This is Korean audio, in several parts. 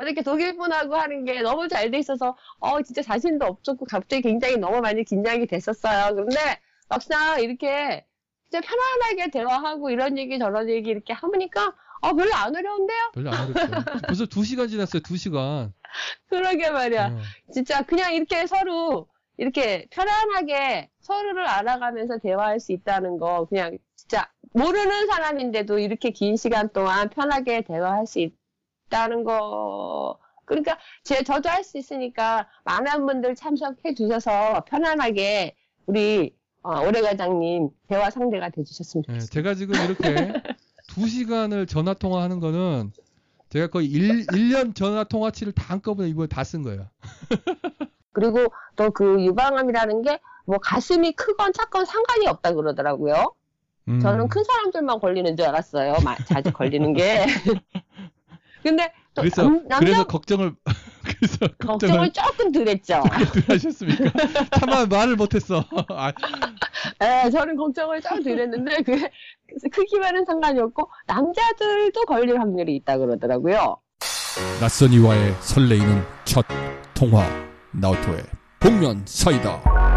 어저께 독일 분하고 하는 게 너무 잘 돼 있어서 어 진짜 자신도 없었고 갑자기 굉장히 너무 많이 긴장이 됐었어요. 그런데 막상 이렇게 진짜 편안하게 대화하고 이런 얘기 저런 얘기 이렇게 하니까 어 별로 안 어려운데요? 별로 안 어렵죠. 벌써 2 시간 지났어요. 2 시간. 그러게 말이야. 어. 진짜 그냥 이렇게 서로 이렇게 편안하게 서로를 알아가면서 대화할 수 있다는 거 그냥 진짜 모르는 사람인데도 이렇게 긴 시간 동안 편하게 대화할 수 있 다는 거 그러니까 제 저도 할 수 있으니까 많은 분들 참석해 주셔서 편안하게 우리 어, 오래 과장님 대화 상대가 돼 주셨으면 예, 좋겠어요. 제가 지금 이렇게 2시간을 전화 통화하는 거는 제가 거의 1, 일년 전화 통화치를 다 한꺼번에 이번에 다 쓴 거예요. 그리고 또 그 유방암이라는 게 뭐 가슴이 크건 작건 상관이 없다 그러더라고요. 음. 저는 큰 사람들만 걸리는 줄 알았어요. 마- 자주 걸리는 게. 근데 또 그래서 남, 남자 그래서 걱정을 그래서 걱정을 걱정을 조금 덜 했죠. 덜 하셨습니까? 차마 말을 못했어. 아, 예, 저는 걱정을 조금 덜 했는데 그게 크기와는 상관이 없고 남자들도 걸릴 확률이 있다 그러더라고요. 낯선 이와의 설레이는 첫 통화 나우토의 복면 사이다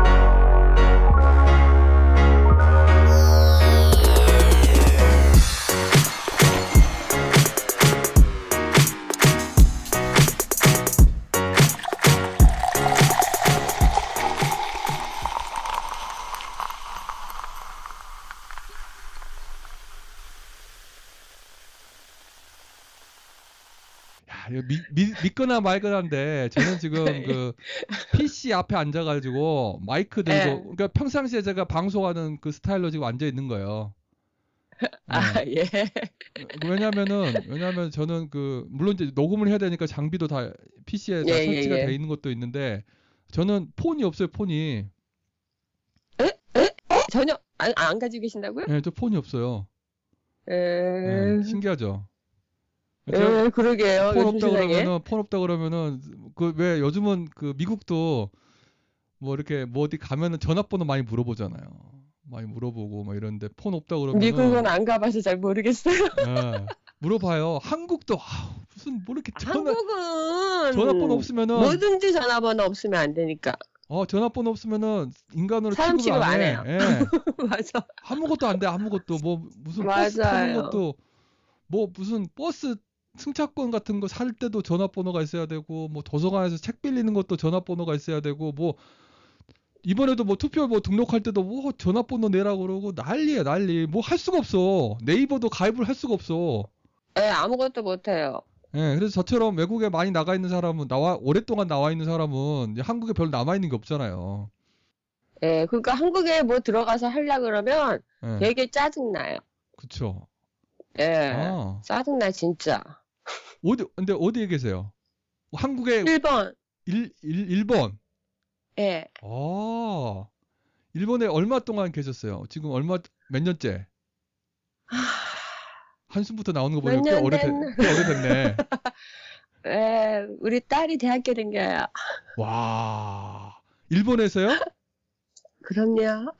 믿, 믿, 믿 거나 말거나인데 저는 지금 그 PC 앞에 앉아가지고 마이크 들고 네. 그러니까 평상시에 제가 방송하는 그 스타일로 지금 앉아 있는 거예요. 아, 예. 왜냐면은 왜냐면 저는 그 물론 이제 녹음을 해야 되니까 장비도 다 PC에 다 예, 예, 설치가 예. 돼 있는 것도 있는데 저는 폰이 없어요 폰이 전혀 안, 안 가지고 계신다고요? 예, 저 폰이 없어요 에, 예, 신기하죠 제가 에, 그러게요. 폰 없다. 그러면은 폰 없다 그러면은 그 왜 요즘은 그 미국도 뭐 이렇게 뭐 어디 가면은 전화번호 많이 물어보잖아요 많이 물어보고 막 이런데 폰 없다 그러면은 미국은 안 가봐서 잘 모르겠어요. 예, 물어봐요 한국도 아, 무슨 뭐 이렇게 전화 한국은 전화번호 없으면은 뭐든지 전화번호 없으면 안 되니까. 어 전화번호 없으면은 인간으로 사람 취급 안 안 해. 해요. 예. 맞아. 아무것도 안 돼. 아무것도 뭐 무슨 버스 타는 맞아요. 것도 뭐 무슨 버스 승차권 같은 거 살 때도 전화번호가 있어야 되고 뭐 도서관에서 책 빌리는 것도 전화번호가 있어야 되고 뭐 이번에도 뭐 투표 뭐 등록할 때도 뭐 전화번호 내라고 그러고 난리야 난리. 뭐 할 수가 없어. 네이버도 가입을 할 수가 없어. 예, 아무것도 못해요. 예, 그래서 저처럼 외국에 많이 나가 있는 사람은 나와 오랫동안 나와 있는 사람은 한국에 별로 남아 있는 게 없잖아요. 예, 그러니까 한국에 뭐 들어가서 하려 그러면 예, 되게 짜증 나요. 그쵸. 예. 아, 짜증 나, 진짜. 어디 근데 어디에 계세요? 한국에 1번. 일, 일, 일본. 예. 아, 일본에 얼마 동안 계셨어요? 지금 얼마, 몇 년째? 한숨부터 나오는 거 보니까 몇 꽤, 년 오래됐? 꽤 오래됐네. 예, 우리 딸이 대학교 댕겨요. 와, 일본에서요? 그럼요.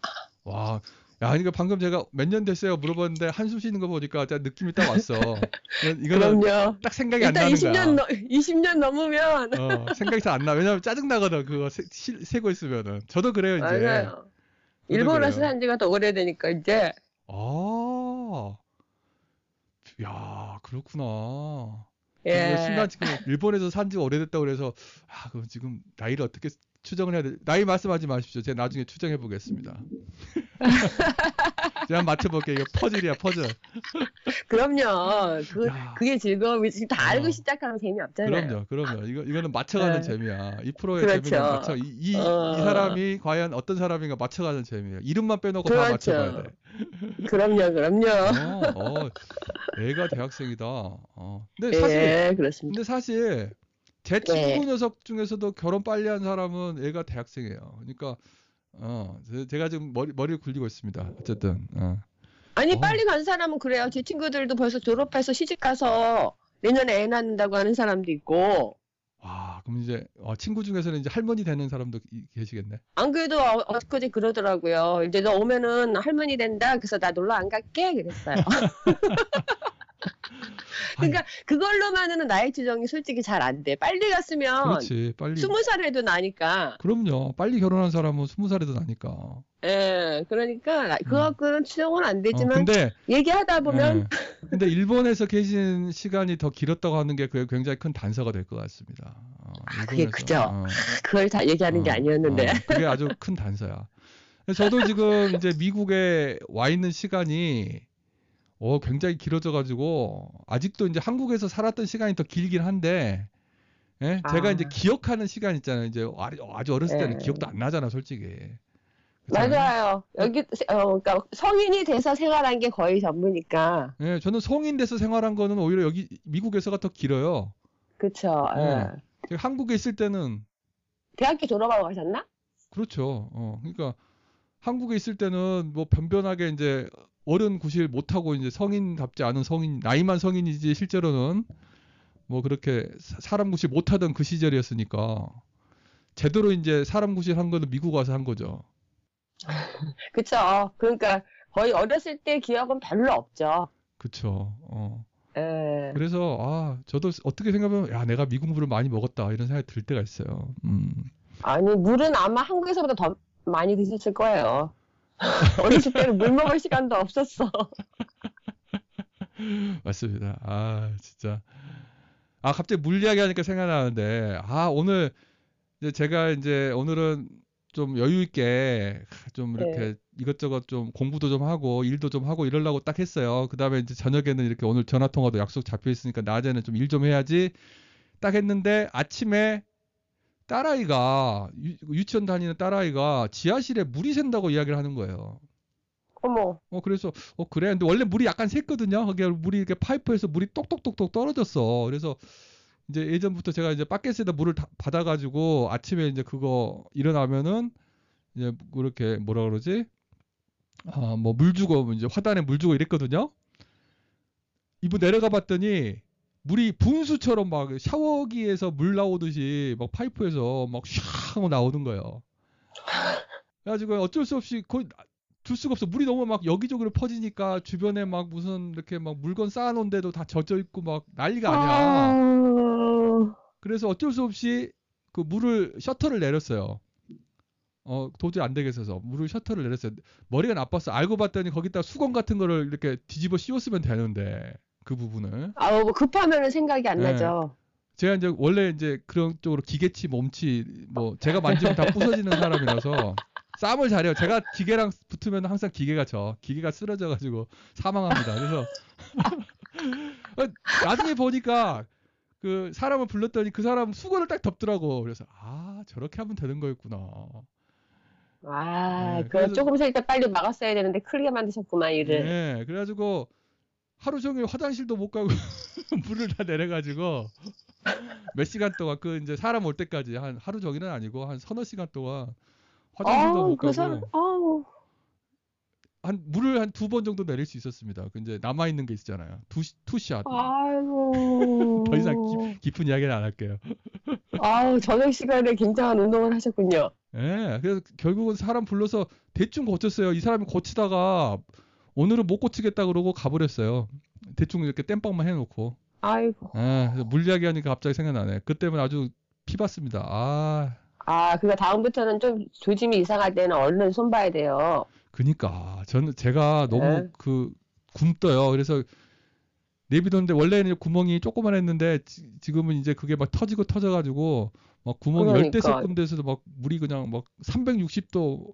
와, 야, 그러니까 방금 제가 몇 년 됐어요? 물어봤는데 한숨 쉬는 거 보니까 진짜 느낌이 딱 왔어. 이거는 그럼요. 딱 생각이 안 일단 나는 20년, 거야. 넘, 20년 넘으면. 어, 생각이 잘 안 나. 왜냐면 짜증 나거든. 그거 세, 시- 세고 있으면은. 저도 그래요, 이제. 맞아요. 일본에서 그래요. 산 지가 더 오래되니까, 이제. 아, 야, 그렇구나. 예. 순간 지금 일본에서 산 지가 오래됐다고 그래서 아 그럼 지금 나이를 어떻게 추정을 해야 돼? 나이 말씀하지 마십시오. 제가 나중에 추정해 보겠습니다. 제가 맞춰볼게요. 이거 퍼즐이야 퍼즐. 그럼요. 그, 야. 그게 즐거움이지. 다 알고 어. 시작하면 재미없잖아요. 그럼요, 그럼요. 이거 이거는 맞춰가는 네. 재미야. 이 프로의 그렇죠. 재미는 맞춰. 이, 이, 어. 이 사람이 과연 어떤 사람인가 맞춰가는 재미야. 이름만 빼놓고 다 그렇죠. 맞춰봐야 돼. 그럼요, 그럼요. 어, 어, 애가 대학생이다. 어. 근데 사실 예, 그렇습니다. 근데 사실 제 네. 친구 녀석 중에서도 결혼 빨리 한 사람은 애가 대학생이에요. 그러니까 어 제- 제가 지금 머리 머리를 굴리고 있습니다. 어쨌든 어. 아니, 어. 빨리 간 사람은 그래요. 제 친구들도 벌써 졸업해서 시집 가서 내년에 애 낳는다고 하는 사람도 있고, 와 그럼 이제 어, 친구 중에서는 이제 할머니 되는 사람도 이- 계시겠네. 안 그래도 어, 엊그제 그러더라고요. 이제 너 오면은 할머니 된다. 그래서 나 놀러 안 갈게. 그랬어요. 그러니까 그걸로만은 나이 지정이 솔직히 잘 안 돼. 빨리 갔으면 그렇지. 빨리. 스무 살에도 나니까. 그럼요. 빨리 결혼한 사람은 스무 살에도 나니까. 예, 그러니까 나- 그거 갖고는 추정은 안 어, 되지만 근데 얘기하다 보면 예. 근데 일본에서 계신 시간이 더 길었다고 하는 게 그게 굉장히 큰 단서가 될 것 같습니다. 어, 아, 그게. 그죠. 어. 그걸 다 얘기하는 게 어, 아니었는데. 어, 그게 아주 큰 단서야. 저도 지금 이제 미국에 와 있는 시간이 어 굉장히 길어져 가지고 아직도 이제 한국에서 살았던 시간이 더 길긴 한데 예? 제가 아. 이제 기억하는 시간 있잖아요. 이제 아주- 어렸을 때는 예. 기억도 안 나잖아, 솔직히. 그렇잖아요. 맞아요. 여기 어, 그러니까 성인이 돼서 생활한 게 거의 전부니까. 예, 저는 성인 돼서 생활한 거는 오히려 여기 미국에서가 더 길어요. 그쵸. 예. 네. 제가 한국에 있을 때는 대학교 졸업하고 가셨나? 그렇죠. 어, 그러니까 한국에 있을 때는 뭐 변변하게 이제 어른 구실 못하고 이제 성인답지 않은 성인, 나이만 성인이지 실제로는 뭐 그렇게 사- 사람 구실 못하던 그 시절이었으니까 제대로 이제 사람 구실 한 거는 미국 와서 한 거죠. 그쵸. 그러니까 거의 어렸을 때 기억은 별로 없죠. 그쵸. 어. 예. 그래서 아 저도 어떻게 생각하면 야 내가 미국 물을 많이 먹었다 이런 생각이 들 때가 있어요. 음. 아니, 물은 아마 한국에서보다 더 많이 드셨을 거예요. 어렸을 때는 물 먹을 시간도 없었어. 맞습니다. 아, 진짜. 아, 갑자기 물 이야기 하니까 생각나는데, 아, 오늘, 이제 제가 이제 오늘은 좀 여유 있게 좀 이렇게 네. 이것저것 좀 공부도 좀 하고 일도 좀 하고 이러려고 딱 했어요. 그 다음에 이제 저녁에는 이렇게 오늘 전화 통화도 약속 잡혀 있으니까 낮에는 좀 일좀 해야지 딱 했는데 아침에 딸아이가 유, 유치원 다니는 딸아이가 지하실에 물이 샌다고 이야기를 하는 거예요. 어머. 어 그래서 어 그래. 근데 원래 물이 약간 샜거든요. 그게 물이 이렇게 파이프에서 물이 똑똑똑똑 떨어졌어. 그래서 이제 예전부터 제가 이제 바켓에다 물을 다- 받아가지고 아침에 이제 그거 일어나면은 이제 그렇게 뭐라 그러지? 아뭐 물 주고 이제 화단에 물 주고 이랬거든요. 이분 내려가 봤더니 물이 분수처럼 막 샤워기에서 물 나오듯이 막 파이프에서 막 샥 하고 나오는 거예요 그래가지고 어쩔 수 없이 거의 둘 수가 없어. 물이 너무 막 여기저기로 퍼지니까 주변에 막 무슨 이렇게 막 물건 쌓아놓은 데도 다 젖어 있고 막 난리가 아니야. 아... 그래서 어쩔 수 없이 그 물을 셔터를 내렸어요. 어 도저히 안 되겠어서 물을 셔터를 내렸어요. 머리가 나빴어. 알고 봤더니 거기다 수건 같은 거를 이렇게 뒤집어 씌웠으면 되는데 그 부분을 아우, 뭐 급하면은 생각이 안 네. 나죠. 제가 이제 원래 이제 그런 쪽으로 기계치 몸치 뭐 제가 만지면 다 부서지는 사람이라서 싸움을 잘해요. 제가 기계랑 붙으면 항상 기계가 져. 기계가 쓰러져 가지고 사망합니다. 그래서 어, 나중에 보니까 그 사람을 불렀더니 그 사람 수건을 딱 덮더라고. 그래서 아 저렇게 하면 되는 거였구나. 아, 네, 그 조금 전에 빨리 막았어야 되는데 크게 만드셨구만, 일을. 네, 그래가지고 하루 종일 화장실도 못 가고 물을 다 내려가지고 몇 시간 동안 그 이제 사람 올 때까지 한 하루 종일은 아니고 한 서너 시간 동안 화장실도 아우, 못그 가고 사람, 아우. 한 물을 한 두 번 정도 내릴 수 있었습니다. 그 이제 남아 있는 게 있잖아요. 두 투샷. 아이고. 더 이상 깊 은 이야기는 안 할게요. 아우, 저녁 시간에 굉장한 운동을 하셨군요. 예, 그래서 결국은 사람 불러서 대충 고쳤어요. 이 사람이 고치다가 오늘은 못 고치겠다 그러고 가버렸어요. 대충 이렇게 땜빵만 해놓고. 아이고. 아, 그래서 물 이야기하니까 갑자기 생각나네. 그때문 아주 피봤습니다. 아, 아, 그거 다음부터는 좀 조짐이 이상할 때는 얼른 손봐야 돼요. 그니까 저는 제가 너무 네. 그 굼떠요. 그래서 내비뒀는데 원래는 구멍이 조그만 했는데 지, 금은 이제 그게 막 터지고 터져가지고 막 구멍이 그러니까. 열대석 군 데서도 막 물이 그냥 막 360도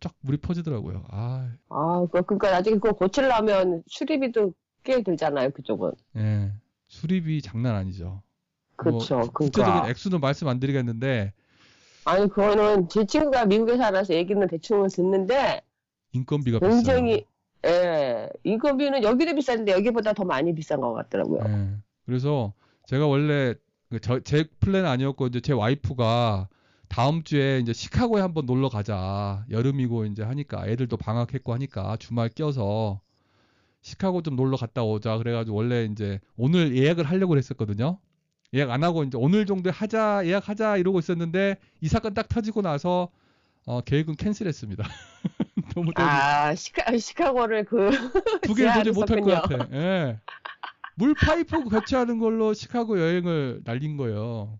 쫙 물이 퍼지더라고요. 아, 아, 그, 그러니까 나중에 그거 고치려면 수리비도 꽤 들잖아요, 그쪽은. 예, 수리비 장난 아니죠. 그렇죠. 뭐 구체적인 그러니까. 액수는 말씀 안 드리겠는데 아니, 그거는 제 친구가 미국에 살아서 얘기는 대충 듣는데 인건비가 비싸요. 굉장히, 예, 인건비는 여기도 비싼데 여기보다 더 많이 비싼 것 같더라고요. 예. 그래서 제가 원래 그 저, 제 플랜 아니었고 이제 제 와이프가 다음 주에 이제 시카고에 한번 놀러 가자. 여름이고 이제 하니까 애들도 방학했고 하니까 주말 껴서 시카고 좀 놀러 갔다 오자. 그래가지고 원래 이제 오늘 예약을 하려고 했었거든요. 예약 안 하고 이제 오늘 정도에 하자 예약하자 이러고 있었는데 이 사건 딱 터지고 나서 어, 계획은 캔슬했습니다. 너무 아, 시카, 시카고를 그, 두 개를 도저히 못할 것. 같아. 예. 물 파이프 교체하는 걸로 시카고 여행을 날린 거예요.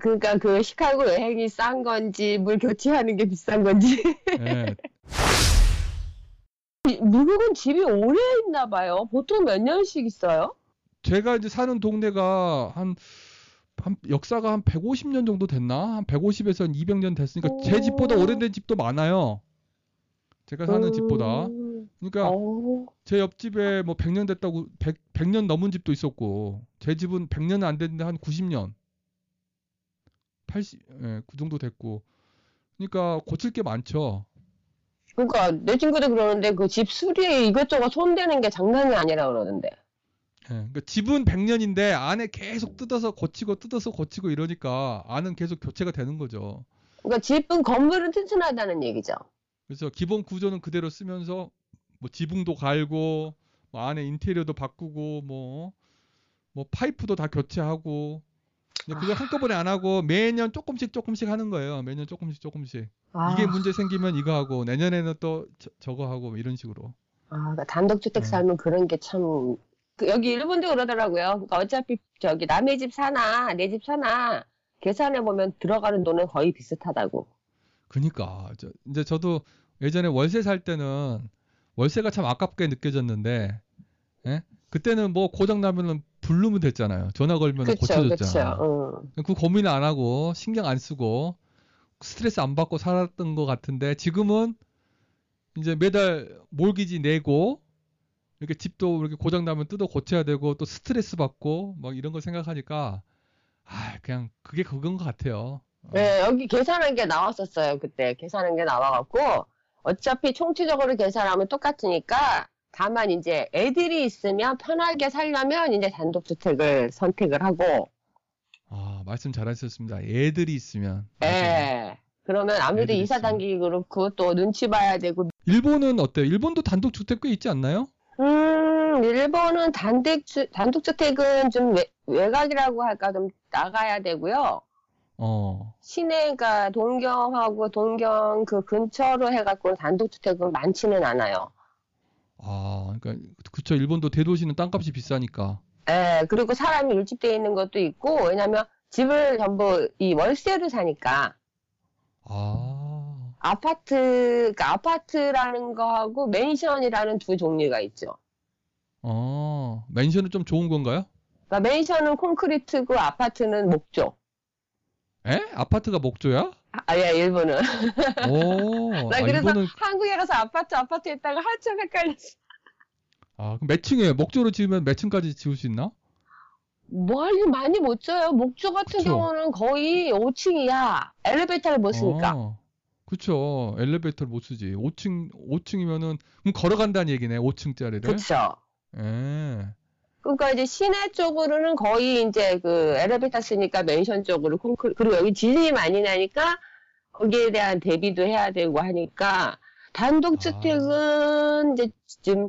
그러니까 그 시카고 여행이 싼 건지 물 교체하는 게 비싼 건지 예. 미국은 집이 오래 있나 봐요. 보통 몇 년씩 있어요? 제가 이제 사는 동네가 한, 한 역사가 한 150년 정도 됐나? 한 150에서 한 200년 됐으니까 제 집보다 오. 오래된 집도 많아요. 제가 사는 집보다. 음, 그러니까 어, 제 옆집에 뭐 100년 됐다고 100, 100 년 넘은 집도 있었고 제 집은 100년은 안 됐는데 한 90년 80, 예, 그 정도 됐고 그러니까 고칠 게 많죠. 그러니까 내 친구도 그러는데 그 집 수리에 이것저것 손대는 게 장난이 아니라 그러는데. 예, 그러니까 집은 100년인데 안에 계속 뜯어서 고치고 뜯어서 고치고 이러니까 안은 계속 교체가 되는 거죠. 그러니까 집은 건물은 튼튼하다는 얘기죠. 그래서 기본 구조는 그대로 쓰면서 뭐 지붕도 갈고 뭐 안에 인테리어도 바꾸고 뭐 뭐 파이프도 다 교체하고 근데 그걸 한꺼번에 안 하고 매년 조금씩 조금씩 하는 거예요. 매년 조금씩 조금씩. 아, 이게 문제 생기면 이거 하고 내년에는 또 저, 거 하고 뭐 이런 식으로. 아, 그러니까 단독주택 음. 살면 그런 게 참. 그 여기 일본도 그러더라고요. 그러니까 어차피 저기 남의 집 사나 내 집 사나 계산해 보면 들어가는 돈은 거의 비슷하다고. 그니까 저, 이제 저도 예전에 월세 살 때는 월세가 참 아깝게 느껴졌는데 예? 그때는 뭐 고장 나면은 부르면 됐잖아요. 전화 걸면 그쵸, 고쳐줬잖아. 그쵸. 응. 그 고민 안 하고 신경 안 쓰고 스트레스 안 받고 살았던 것 같은데 지금은 이제 매달 몰기지 내고 이렇게 집도 이렇게 고장 나면 뜯어 고쳐야 되고 또 스트레스 받고 막 이런 걸 생각하니까 아 그냥 그게 그건 것 같아요. 어. 네, 여기 계산한 게 나왔었어요. 그때 계산한 게 나와갖고 어차피 총체적으로 계산하면 똑같으니까 다만 이제 애들이 있으면 편하게 살려면 이제 단독주택을 선택을 하고 아 말씀 잘하셨습니다. 애들이 있으면. 예. 그러면 아무래도 이사. 당기기 그렇고 또 눈치 봐야 되고 일본은 어때요? 일본도 단독 주택 꽤 있지 않나요? 음 일본은 단독주, 단독주택은 좀 외, 외곽이라고 할까 좀 나가야 되고요. 어. 시내가 동경하고 동경 그 근처로 해갖고 단독주택은 많지는 않아요. 아, 그러니까 그쵸. 일본도 대도시는 땅값이 비싸니까. 예, 그리고 사람이 밀집되어 있는 것도 있고, 왜냐면 집을 전부 이 월세로 사니까, 아. 아파트, 그러니까 아파트라는 거하고 맨션이라는 두 종류가 있죠. 어, 맨션은 좀 좋은 건가요? 그러니까 맨션은 콘크리트고 아파트는 목조. 에? 아파트가 목조야? 아, 예, 일본은. 오, 나 아, 그래서 일본은, 한국에 가서 아파트, 아파트 했다가 한참 헷갈렸어. 아, 그럼 몇 층이에요? 목조로 지으면 몇 층까지 지을 수 있나? 멀리 많이 못 줘요. 목조 같은 그쵸. 경우는 거의 5층이야. 엘리베이터를 못 쓰니까. 어, 그쵸. 엘리베이터를 못 쓰지. 5층, 5층이면은, 그럼 걸어간다는 얘기네. 5층짜리를. 그쵸. 예. 그러니까 이제 시내 쪽으로는 거의 이제 그 엘리베이터 쓰니까 맨션 쪽으로 콘크리 그리고 여기 지진이 많이 나니까 거기에 대한 대비도 해야 되고 하니까 단독 주택은 이제 지금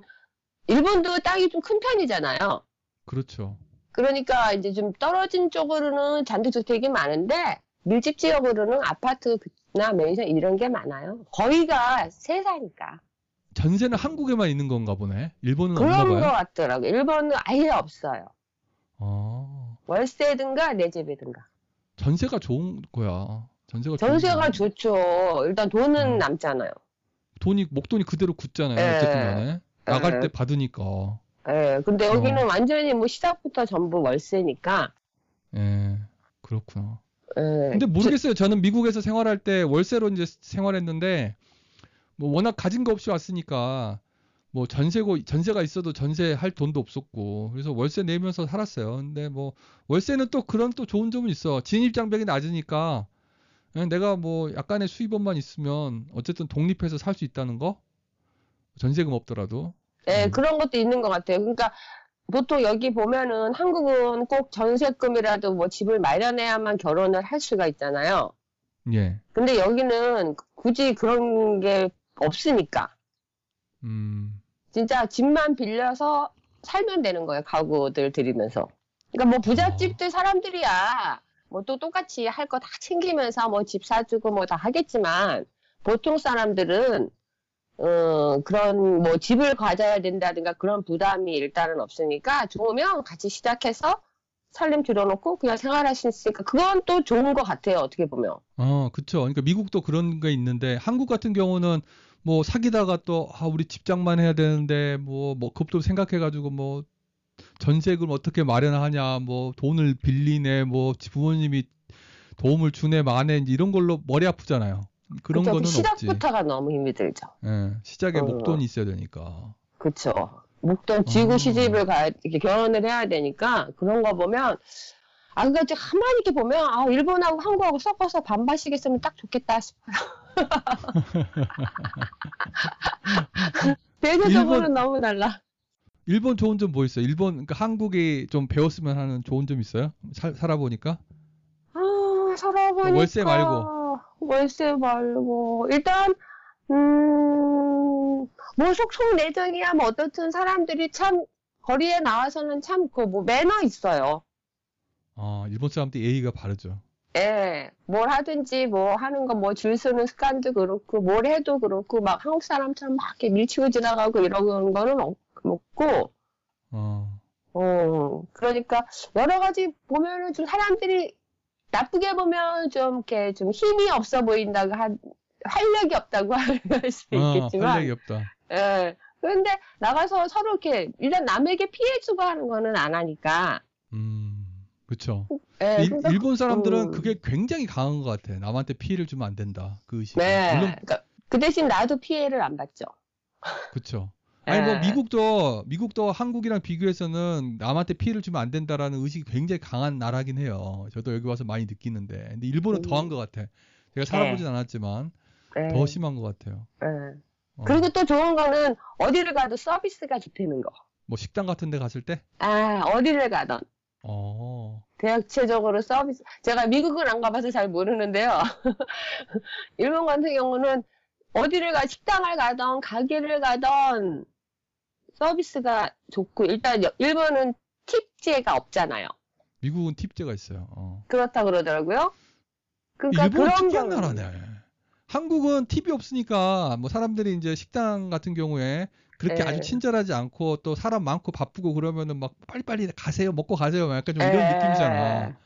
일본도 땅이 좀 큰 편이잖아요. 그렇죠. 그러니까 이제 좀 떨어진 쪽으로는 단독 주택이 많은데 밀집 지역으로는 아파트나 맨션 이런 게 많아요. 거기가 세사니까. 전세는 한국에만 있는 건가 보네. 일본은 없나 그런 거 봐요. 같더라고요. 일본은 아예 없어요. 어, 월세든가 내 집이든가. 전세가 좋은 거야. 전세가 전세가 거야. 좋죠. 일단 돈은 음. 남잖아요. 돈이 목돈이 그대로 굳잖아요. 예. 어쨌든 간에 나갈 예. 때 받으니까. 예, 근데 여기는 어. 완전히 뭐 시작부터 전부 월세니까. 예. 그렇구나. 예. 근데 모르겠어요. 저 는 미국에서 생활할 때 월세로 이제 생활했는데 뭐 워낙 가진 거 없이 왔으니까 뭐 전세고 전세가 있어도 전세 할 돈도 없었고 그래서 월세 내면서 살았어요. 근데 뭐 월세는 또 그런 또 좋은 점은 있어. 진입 장벽이 낮으니까 그냥 내가 뭐 약간의 수입원만 있으면 어쨌든 독립해서 살 수 있다는 거. 전세금 없더라도. 예, 음. 그런 것도 있는 것 같아요. 그러니까 보통 여기 보면은 한국은 꼭 전세금이라도 뭐 집을 마련해야만 결혼을 할 수가 있잖아요. 예. 근데 여기는 굳이 그런 게 없으니까. 음. 진짜 집만 빌려서 살면 되는 거예요. 가구들 들이면서. 그러니까 뭐 부잣집들 사람들이야. 뭐 또 똑같이 할 거 다 챙기면서 뭐 집 사주고 뭐 다 하겠지만 보통 사람들은 어, 그런 뭐 집을 가져야 된다든가 그런 부담이 일단은 없으니까 좋으면 같이 시작해서 살림 들여놓고 그냥 생활할 수 있으니까 그건 또 좋은 것 같아요. 어떻게 보면. 어, 그쵸. 그러니까 미국도 그런 게 있는데 한국 같은 경우는 뭐 사귀다가 또 아, 우리 집장만 해야 되는데 뭐, 뭐 그것도 생각해가지고 뭐 전세금 어떻게 마련하냐, 뭐 돈을 빌리네, 뭐 부모님이 도움을 주네, 마네 이런 걸로 머리 아프잖아요. 그런 그쵸? 그 거는 없지. 시작부터가 너무 힘이 들죠. 예, 시작에 어. 목돈이 있어야 되니까. 그쵸. 목돈 쥐고 어. 시집을 가, 이렇게 결혼을 해야 되니까 그런 거 보면, 아, 그니까 러 가만히 이렇게 보면, 아, 일본하고 한국하고 섞어서 반반씩 했으면 딱 좋겠다 싶어요. 대대적으로는 일본- 너무 달라. 일본 좋은 점 뭐 있어요? 일본 그러니까 한국이 좀 배웠으면 하는 좋은 점 있어요? 살, 살아보니까? 아, 살아보니까. 월세 말고. 월세 말고. 일단, 음, 뭐 속속 내정이야, 뭐 어떻든 사람들이 참, 거리에 나와서는 참, 그 뭐 매너 있어요. 아, 일본 사람들 예의가 바르죠. 예, 뭘 하든지 뭐 하는 거 뭐 줄 서는 습관도 그렇고, 뭘 해도 그렇고, 막 한국 사람처럼 막 이렇게 밀치고 지나가고 이러는 거는 없- 없고, 어, 어, 그러니까 여러 가지 보면은 좀 사람들이 나쁘게 보면 좀 이렇게 좀 힘이 없어 보인다고 한, 활력이 없다고 할수 어, 있겠지만, 활력이 없다. 예. 그런데 나가서 서로 이렇게 일단 남에게 피해주고 하는 거는 안 하니까, 음, 그쵸. 예, 일, 그러니까 일본 사람들은 음. 그게 굉장히 강한 것 같아. 남한테 피해를 주면 안 된다. 그 의식이. 네. 물론, 그러니까 그 대신 나도 피해를 안 받죠. 그쵸. 아니, 뭐, 예. 미국도, 미국도 한국이랑 비교해서는 남한테 피해를 주면 안 된다라는 의식이 굉장히 강한 나라긴 해요. 저도 여기 와서 많이 느끼는데. 근데 일본은 음. 더한 것 같아. 제가 살아보진 않았지만, 예, 더 심한 것 같아요. 예. 어, 그리고 또 좋은 거는 어디를 가도 서비스가 좋다는 거. 뭐, 식당 같은 데 갔을 때? 아, 어디를 가던. 어, 대체적으로 서비스. 제가 미국은 안 가봐서 잘 모르는데요. 일본 같은 경우는 어디를 가, 식당을 가던, 가게를 가던 서비스가 좋고, 일단 여- 일본은 팁제가 없잖아요. 미국은 팁제가 있어요. 어. 그렇다 그러더라고요. 그러니까 일본은 그런 특이한 거는- 나라네. 한국은 팁이 없으니까 뭐 사람들이 이제 식당 같은 경우에 그렇게 예. 아주 친절하지 않고 또 사람 많고 바쁘고 그러면은 막 빨리빨리 가세요 먹고 가세요 막 약간 좀 이런 예. 느낌이잖아.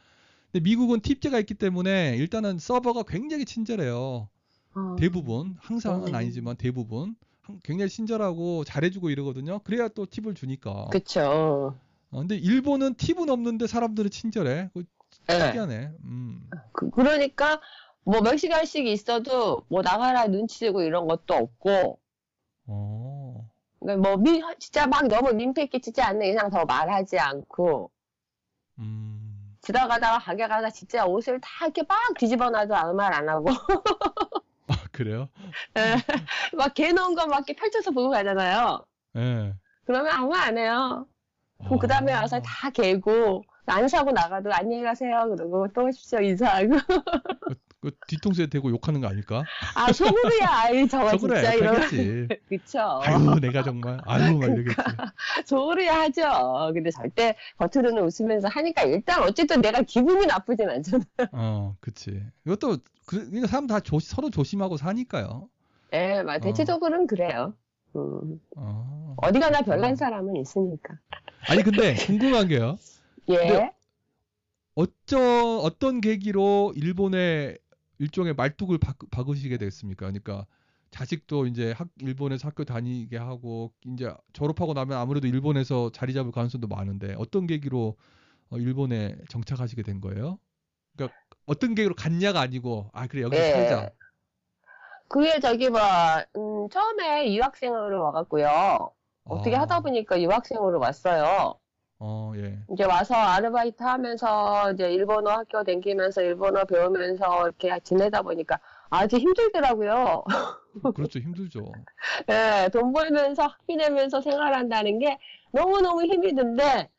근데 미국은 팁제가 있기 때문에 일단은 서버가 굉장히 친절해요. 어. 대부분 항상은 음. 아니지만 대부분 한- 굉장히 친절하고 잘해주고 이러거든요. 그래야 또 팁을 주니까. 그쵸. 어, 근데 일본은 팁은 없는데 사람들은 친절해. 그거 예. 특이하네. 음. 그, 그러니까 뭐 몇 시간씩 있어도 뭐 나가라 눈치 주고 이런 것도 없고 어. 그러니까 뭐 미, 진짜 막 너무 민폐 끼치지 않는 이상 더 말하지 않고 음. 지나가다가 가게 가다 진짜 옷을 다 이렇게 막 뒤집어 놔도 아무 말 안 하고 아, 그래요? 막 개놓은 거 막 이렇게 펼쳐서 보고 가잖아요. 예. 그러면 아무 말 안 해요. 그럼 그 다음에 아. 와서 다 개고 안 사고 나가도 안녕히 가세요 그러고 또 오십시오 인사하고 그 뒤통수에 대고 욕하는 거 아닐까? 아 속으로야 아이 저거 진짜 그랬겠지. 그쵸 아유, 내가 정말, 아유, 막 이러겠지. 속으로야 하죠. 근데 절대 겉으로는 웃으면서 하니까 일단 어쨌든 내가 기분이 나쁘진 않잖아. 어, 그치. 이것도, 그, 그러니까 사람 다 조, 서로 조심하고 사니까요. 예, 막 대체적으로는 그래요. 음, 어. 어디 가나 별난 사람은 있으니까. 아니, 근데 궁금한 게요. 예. 어쩌, 어떤 계기로 일본의 일종의 말뚝을 박, 박으시게 됐습니까? 그러니까 자식도 이제 학, 일본에서 학교 다니게 하고 이제 졸업하고 나면 아무래도 일본에서 자리 잡을 가능성도 많은데 어떤 계기로 어, 일본에 정착하시게 된 거예요? 그러니까 어떤 계기로 갔냐가 아니고 아 그래 여기서 예. 살자. 그게 저기 뭐, 음, 처음에 유학생으로 와갖고요. 어떻게 아, 하다 보니까 유학생으로 왔어요. 어 예. 이제 와서 아르바이트 하면서 이제 일본어 학교 다니면서 일본어 배우면서 이렇게 지내다 보니까 아주 힘들더라고요. 그렇죠 힘들죠. 예, 돈 벌면서 학비 내면서 생활한다는 게 너무너무 힘이 든데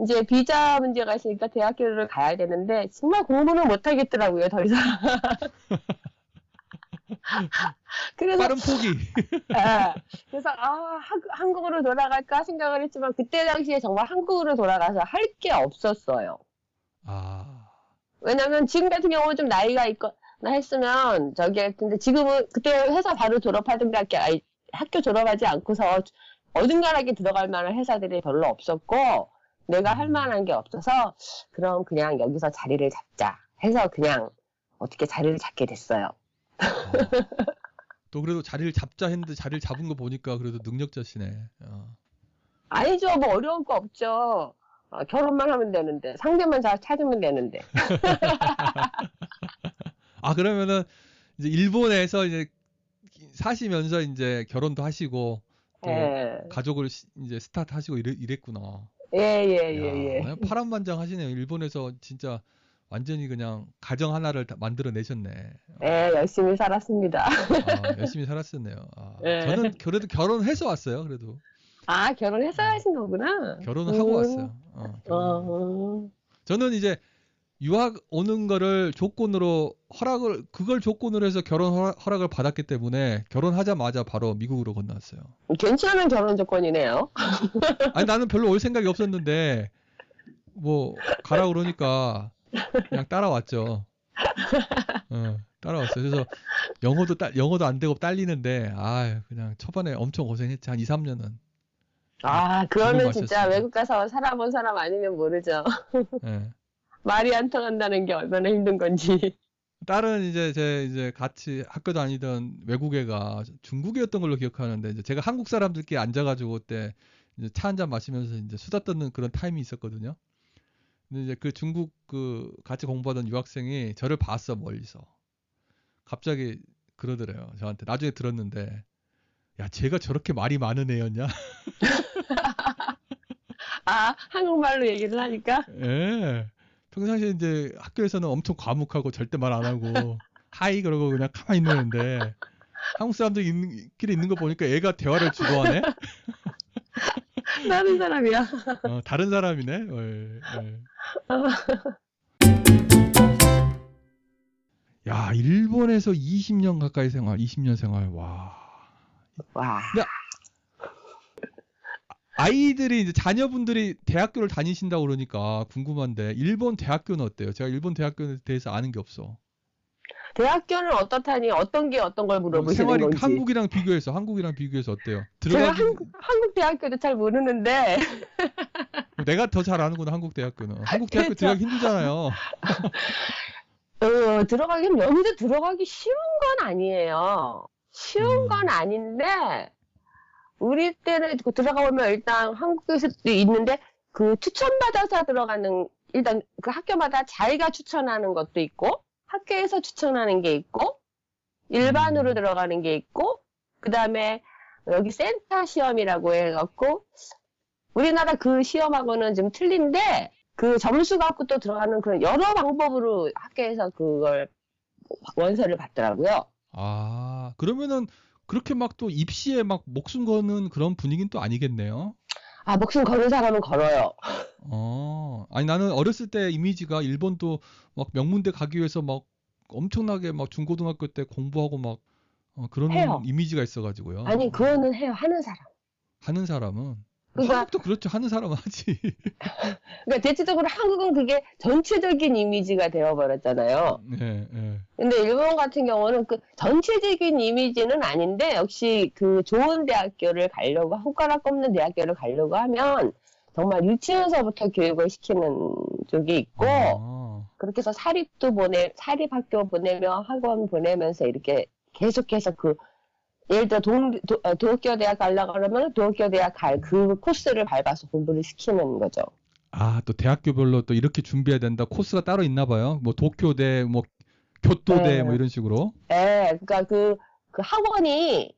이제 비자 문제가 있으니까 대학교를 가야 되는데 정말 공부는 못 하겠더라고요, 더 이상. 그래서 빠른 포기. 예, 그래서 아 한- 한국으로 돌아갈까 생각을 했지만 그때 당시에 정말 한국으로 돌아가서 할 게 없었어요. 아 왜냐면 지금 같은 경우는 좀 나이가 있거나 했으면 저기 근데 지금은 그때 회사 바로 졸업하든가 아이- 학교 졸업하지 않고서 어중간하게 들어갈 만한 회사들이 별로 없었고 내가 할 만한 게 없어서 그럼 그냥 여기서 자리를 잡자 해서 그냥 어떻게 자리를 잡게 됐어요. 어. 또 그래도 자리를 잡자 했는데 자리를 잡은 거 보니까 그래도 능력자시네. 어. 아니죠, 뭐 어려운 거 없죠. 어, 결혼만 하면 되는데 상대만 잘 찾으면 되는데. 아 그러면은 이제 일본에서 이제 사시면서 이제 결혼도 하시고 또 예, 가족을 시- 이제 스타트 하시고 이랬, 이랬구나. 예, 예, 예, 야, 예. 파란만장 하시네요. 일본에서 진짜 완전히 그냥 가정 하나를 다 만들어 내셨네. 예, 열심히 살았습니다. 아, 열심히 살았었네요. 아, 예. 저는 그래도 결혼해서 왔어요. 그래도 아, 결혼해서 하신 거구나. 결혼을 하고 음. 왔어요. 어. 어, 저는 이제 유학 오는 거를 조건으로 허락을 그걸 조건으로 해서 결혼 허락, 허락 을 받았기 때문에 결혼하자마자 바로 미국으로 건너왔어요. 괜찮은 결혼 조건이네요. 아니 나는 별로 올 생각이 없었는데 뭐 가라 그러니까 그냥 따라왔죠. 어, 따라왔어요. 그래서 영어도 따, 영어도 안 되고 딸리는데 아 그냥 초반에 엄청 고생했지 한 2, 3년은. 아, 죽을 진짜. 외국 가서 살아본 사람 아니면 모르죠. 예. 말이 안 통한다는 게 얼마나 힘든 건지. 딸은 이제 제 이제 같이 학교 다니던 외국 애가 중국이었던 걸로 기억하는데 이제 제가 한국 사람들끼리 앉아가지고 그때 차 한 잔 마시면서 이제 수다 떠는 그런 타임이 있었거든요. 근데 이제 그 중국 그 같이 공부하던 유학생이 저를 봤어 멀리서. 갑자기 그러더래요 저한테 나중에 들었는데 야 쟤가 저렇게 말이 많은 애였냐? 아, 한국말로 얘기를 하니까? 예. 평상시에 이제 학교에서는 엄청 과묵하고 절대 말 안 하고 하이 그러고 그냥 가만히 있는 애인데 한국 사람들끼리 있는, 끼리 있는 거 보니까 애가 대화를 주도하네. 다른 사람이야. 어, 다른 사람이네. 예, 예. 야, 일본에서 20년 가까이 생활, 20년 생활. 와. 와. 아이들이 이제 자녀분들이 대학교를 다니신다고 그러니까 궁금한데 일본 대학교는 어때요? 제가 일본 대학교에 대해서 아는 게 없어. 대학교는 어떻다니 어떤 게 어떤 걸 물어보시는 생활이 건지. 한국이랑 비교해서 한국이랑 비교해서 어때요? 제가 들어가기 한국, 한국 대학교도 잘 모르는데 내가 더 잘 아는구나 한국 대학교는. 한국 대학교 그렇죠. 들어가기 힘들잖아요. 어, 들어가긴 여기도 들어가기 쉬운 건 아니에요. 쉬운 음. 건 아닌데 우리 때는 그 들어가 보면 일단 한국에서도 있는데 그 추천받아서 들어가는 일단 그 학교마다 자기가 추천하는 것도 있고 학교에서 추천하는 게 있고 일반으로 음. 들어가는 게 있고 그 다음에 여기 센터 시험이라고 해갖고 우리나라 그 시험하고는 좀 틀린데 그 점수 갖고 또 들어가는 그런 여러 방법으로 학교에서 그걸 원서를 받더라고요. 아 그러면은 그렇게 막 또 입시에 막 목숨 거는 그런 분위기는 또 아니겠네요. 아, 목숨 거는 사람은 걸어요. 어 아니 나는 어렸을 때 이미지가 일본도 막 명문대 가기 위해서 막 엄청나게 막 중고등학교 때 공부하고 막 어, 그런 해요. 이미지가 있어가지고요. 아니, 그거는 해요. 하는 사람. 하는 사람은 그러니까- 한국도 그렇죠. 하는 사람은 하지. 그러니까 대체적으로 한국은 그게 전체적인 이미지가 되어버렸잖아요. 예, 예. 근데 일본 같은 경우는 그 전체적인 이미지는 아닌데 역시 그 좋은 대학교를 가려고 손가락 꼽는 대학교를 가려고 하면 정말 유치원서부터 교육을 시키는 쪽이 있고 아, 그렇게 해서 사립도 보내 사립 학교 보내며 학원 보내면서 이렇게 계속해서 그 예를 들어 동, 도, 어, 도쿄 대학 가려고 그러면 도쿄 대학 갈 그 코스를 밟아서 공부를 시키는 거죠. 아, 또 대학교별로 또 이렇게 준비해야 된다. 코스가 따로 있나 봐요. 뭐 도쿄대, 뭐 교토대 네. 뭐 이런 식으로. 예, 그러니까 그, 그 학원이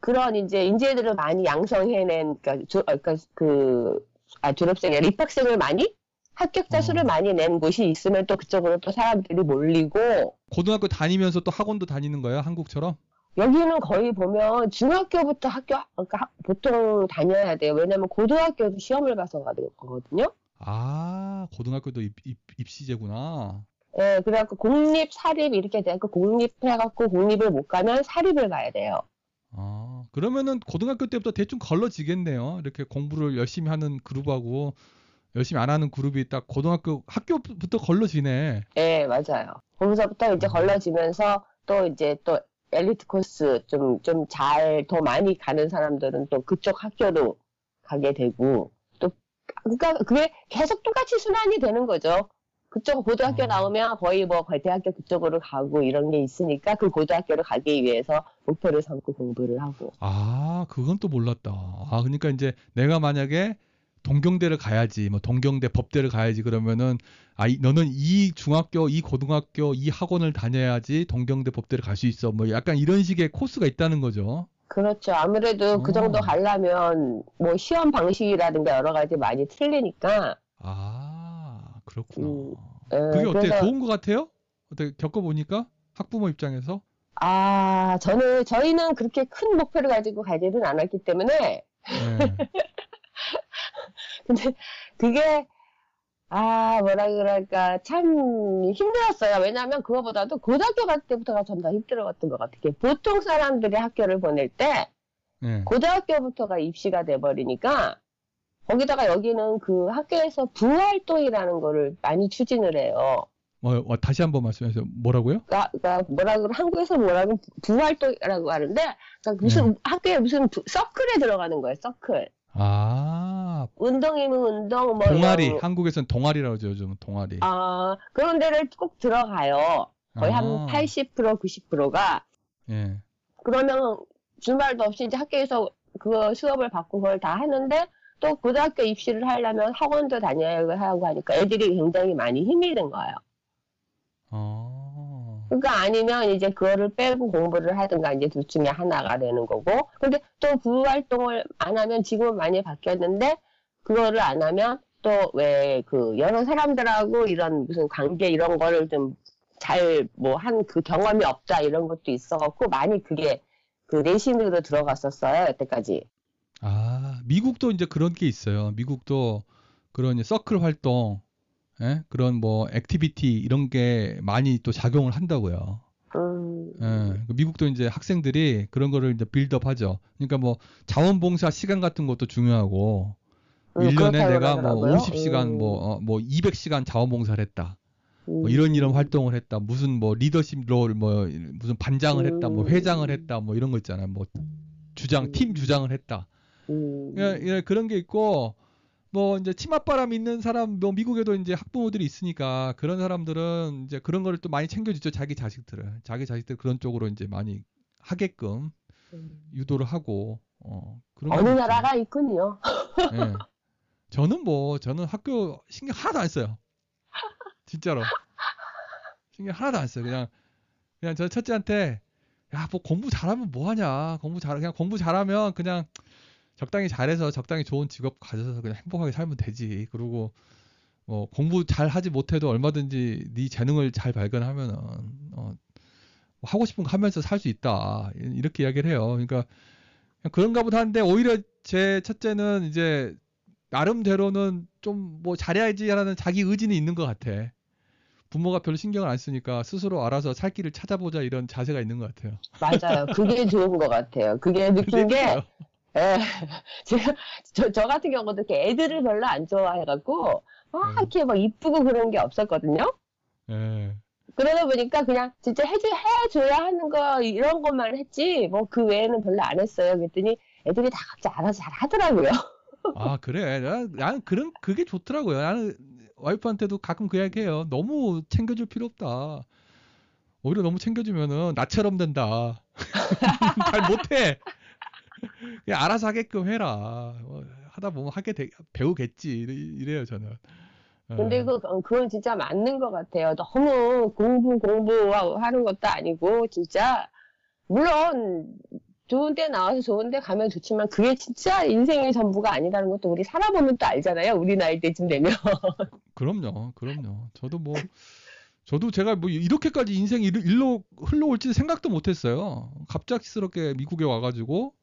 그런 이제 인재들을 많이 양성해낸, 그러니까, 조, 어, 그러니까 그, 아, 졸업생이 아니라 입학생을 많이? 합격자 어. 수를 많이 낸 곳이 있으면 또 그쪽으로 또 사람들이 몰리고, 고등학교 다니면서 또 학원도 다니는 거예요? 한국처럼? 여기는 거의 보면 중학교부터 학교, 그러니까 하- 보통 다녀야 돼요. 왜냐면 고등학교도 시험을 봐서 가는 거거든요. 아, 고등학교도 입, 입, 입시제구나. 예, 그래갖고 공립, 사립 이렇게 돼갖고 공립 해갖고 공립을 못 가면 사립을 가야 돼요. 아, 그러면은 고등학교 때부터 대충 걸러지겠네요. 이렇게 공부를 열심히 하는 그룹하고 열심히 안 하는 그룹이 딱 고등학교 학교부터 걸러지네. 예, 맞아요. 거기서부터 이제 음. 걸러지면서 또 이제 또 엘리트 코스 좀 좀 잘 더 많이 가는 사람들은 또 그쪽 학교로 가게 되고 또 그러니까 그게 계속 똑같이 순환이 되는 거죠. 그쪽 고등학교 어. 나오면 거의 뭐 대학교 그쪽으로 가고 이런 게 있으니까 그 고등학교를 가기 위해서 목표를 삼고 공부를 하고. 아, 그건 또 몰랐다. 아, 그러니까 이제 내가 만약에 동경대를 가야지, 뭐 동경대 법대를 가야지 그러면은 아, 이- 너는 이 중학교, 이 고등학교, 이 학원을 다녀야지 동경대 법대를 갈 수 있어. 뭐 약간 이런 식의 코스가 있다는 거죠. 그렇죠. 아무래도 그 정도 어. 가려면 뭐 시험 방식이라든가 여러 가지 많이 틀리니까. 아, 그렇구나. 음, 예, 그게 어때요? 그래서- 좋은 것 같아요? 어떻게 겪어보니까? 학부모 입장에서? 아, 저는, 저희는 그렇게 큰 목표를 가지고 가지는 않았기 때문에, 네. 근데 그게, 아, 뭐라 그럴까, 참 힘들었어요. 왜냐하면 그거보다도 고등학교 갈 때부터가 전더 힘들었던 것 같아요. 보통 사람들이 학교를 보낼 때, 네. 고등학교부터가 입시가 돼버리니까, 거기다가 여기는 그 학교에서 부활동이라는 거를 많이 추진을 해요. 뭐, 어, 다시 한번 말씀해주세요. 뭐라고요? 그러니까, 그러니까 뭐라 그러 한국에서 뭐라고 부활동이라고 하는데 그러니까 무슨 학교에 무슨 부- 서클에 들어가는 거예요 서클 아, 운동이면 운동 뭐 동아리. 이런- 한국에서는 동아리라고 하죠, 요즘 동아리. 아 그런 데를 꼭 들어가요 거의 아, 한80% 90%가 예. 그러면 주말도 없이 이제 학교에서 그 수업을 받고 그걸 다 하는데 또 고등학교 입시를 하려면 학원도 다녀야 하고 하니까 애들이 굉장히 많이 힘이 든 거예요. 어. 그러니까 아니면 이제 그거를 빼고 공부를 하든가 이제 둘 중에 하나가 되는 거고. 근데 또 부활동을 안 하면 지금은 많이 바뀌었는데 그거를 안 하면 또 왜 그 여러 사람들하고 이런 무슨 관계 이런 거를 좀 잘 뭐 한 그 경험이 없다 이런 것도 있어갖고 많이 그게 그 내신으로 들어갔었어요 여태까지. 아, 미국도 이제 그런 게 있어요. 미국도 그런 서클 활동, 예? 그런 뭐 activity 이런 게 많이 또 작용을 한다고요. 음, 예, 그 미국도 이제 학생들이 그런 거를 이제 build up 하죠. 그러니까 뭐 자원봉사 시간 같은 것도 중요하고, 음, 1년에 그렇다고 내가 뭐 그러더라고요. 50시간 음, 뭐, 어, 뭐 200시간 자원봉사를 했다. 뭐 음. 이런 이런 활동을 했다. 무슨 뭐 리더십 role, 뭐 무슨 반장을 했다. 뭐 음. 회장을 했다. 뭐 이런 거 있잖아요. 뭐 주장, 팀 주장을 했다. 음. 예, 예, 그런 게 있고 뭐 이제 치맛바람 있는 사람 뭐 미국에도 이제 학부모들이 있으니까 그런 사람들은 이제 그런 거를 또 많이 챙겨주죠 자기 자식들을 자기 자식들 그런 쪽으로 이제 많이 하게끔 음. 유도를 하고 어 그런 어느. 나라가 있군요. 예. 저는 뭐 저는 학교 신경 하나도 안 써요 진짜로 신경 하나도 안 써요 그냥 그냥 저 첫째한테 야 뭐 공부 잘하면 뭐 하냐 공부 잘 그냥 공부 잘하면 그냥 적당히 잘해서 적당히 좋은 직업 가져서 그냥 행복하게 살면 되지 그리고 뭐 공부 잘 하지 못해도 얼마든지 네 재능을 잘 발견하면은 어, 뭐 하고 싶은 거 하면서 살 수 있다 이렇게 이야기를 해요 그러니까 그런가 보다 하는데 오히려 제 첫째는 이제 나름대로는 좀 뭐 잘해야지 하는 자기 의지는 있는 것 같아. 부모가 별로 신경을 안 쓰니까 스스로 알아서 살 길을 찾아보자 이런 자세가 있는 것 같아요. 맞아요. 그게 좋은 것 같아요. 그게 느낀 게. 예, 제가, 저, 저 같은 경우도 이렇게 애들을 별로 안 좋아해갖고, 막 음. 이렇게 막 이쁘고 그런 게 없었거든요? 예. 그러다 보니까 그냥 진짜 해줘, 해줘야 하는 거, 이런 것만 했지, 뭐 그 외에는 별로 안 했어요. 그랬더니 애들이 다 각자 알아서 잘 하더라고요. 아 그래. 난, 나는 그런 그게 좋더라고요. 나는 와이프한테도 가끔 그 이야기 해요. 너무 챙겨줄 필요 없다. 오히려 너무 챙겨주면은 나처럼 된다. 잘 못해. 그냥 알아서 하게끔 해라. 뭐 하다 보면 하게 되, 배우겠지. 이래- 이래요 저는. 어. 근데 그, 그건 진짜 맞는 것 같아요. 너무 공부, 공부하는 것도 아니고, 진짜, 물론, 좋은 데 나와서 좋은 데 가면 좋지만, 그게 진짜 인생의 전부가 아니라는 것도 우리 살아보면 또 알잖아요. 우리 나이 때쯤 되면. 그럼요, 그럼요. 저도 뭐, 저도 제가 뭐 이렇게까지 인생이 일로, 일로 흘러올지 생각도 못 했어요. 갑작스럽게 미국에 와 가지고,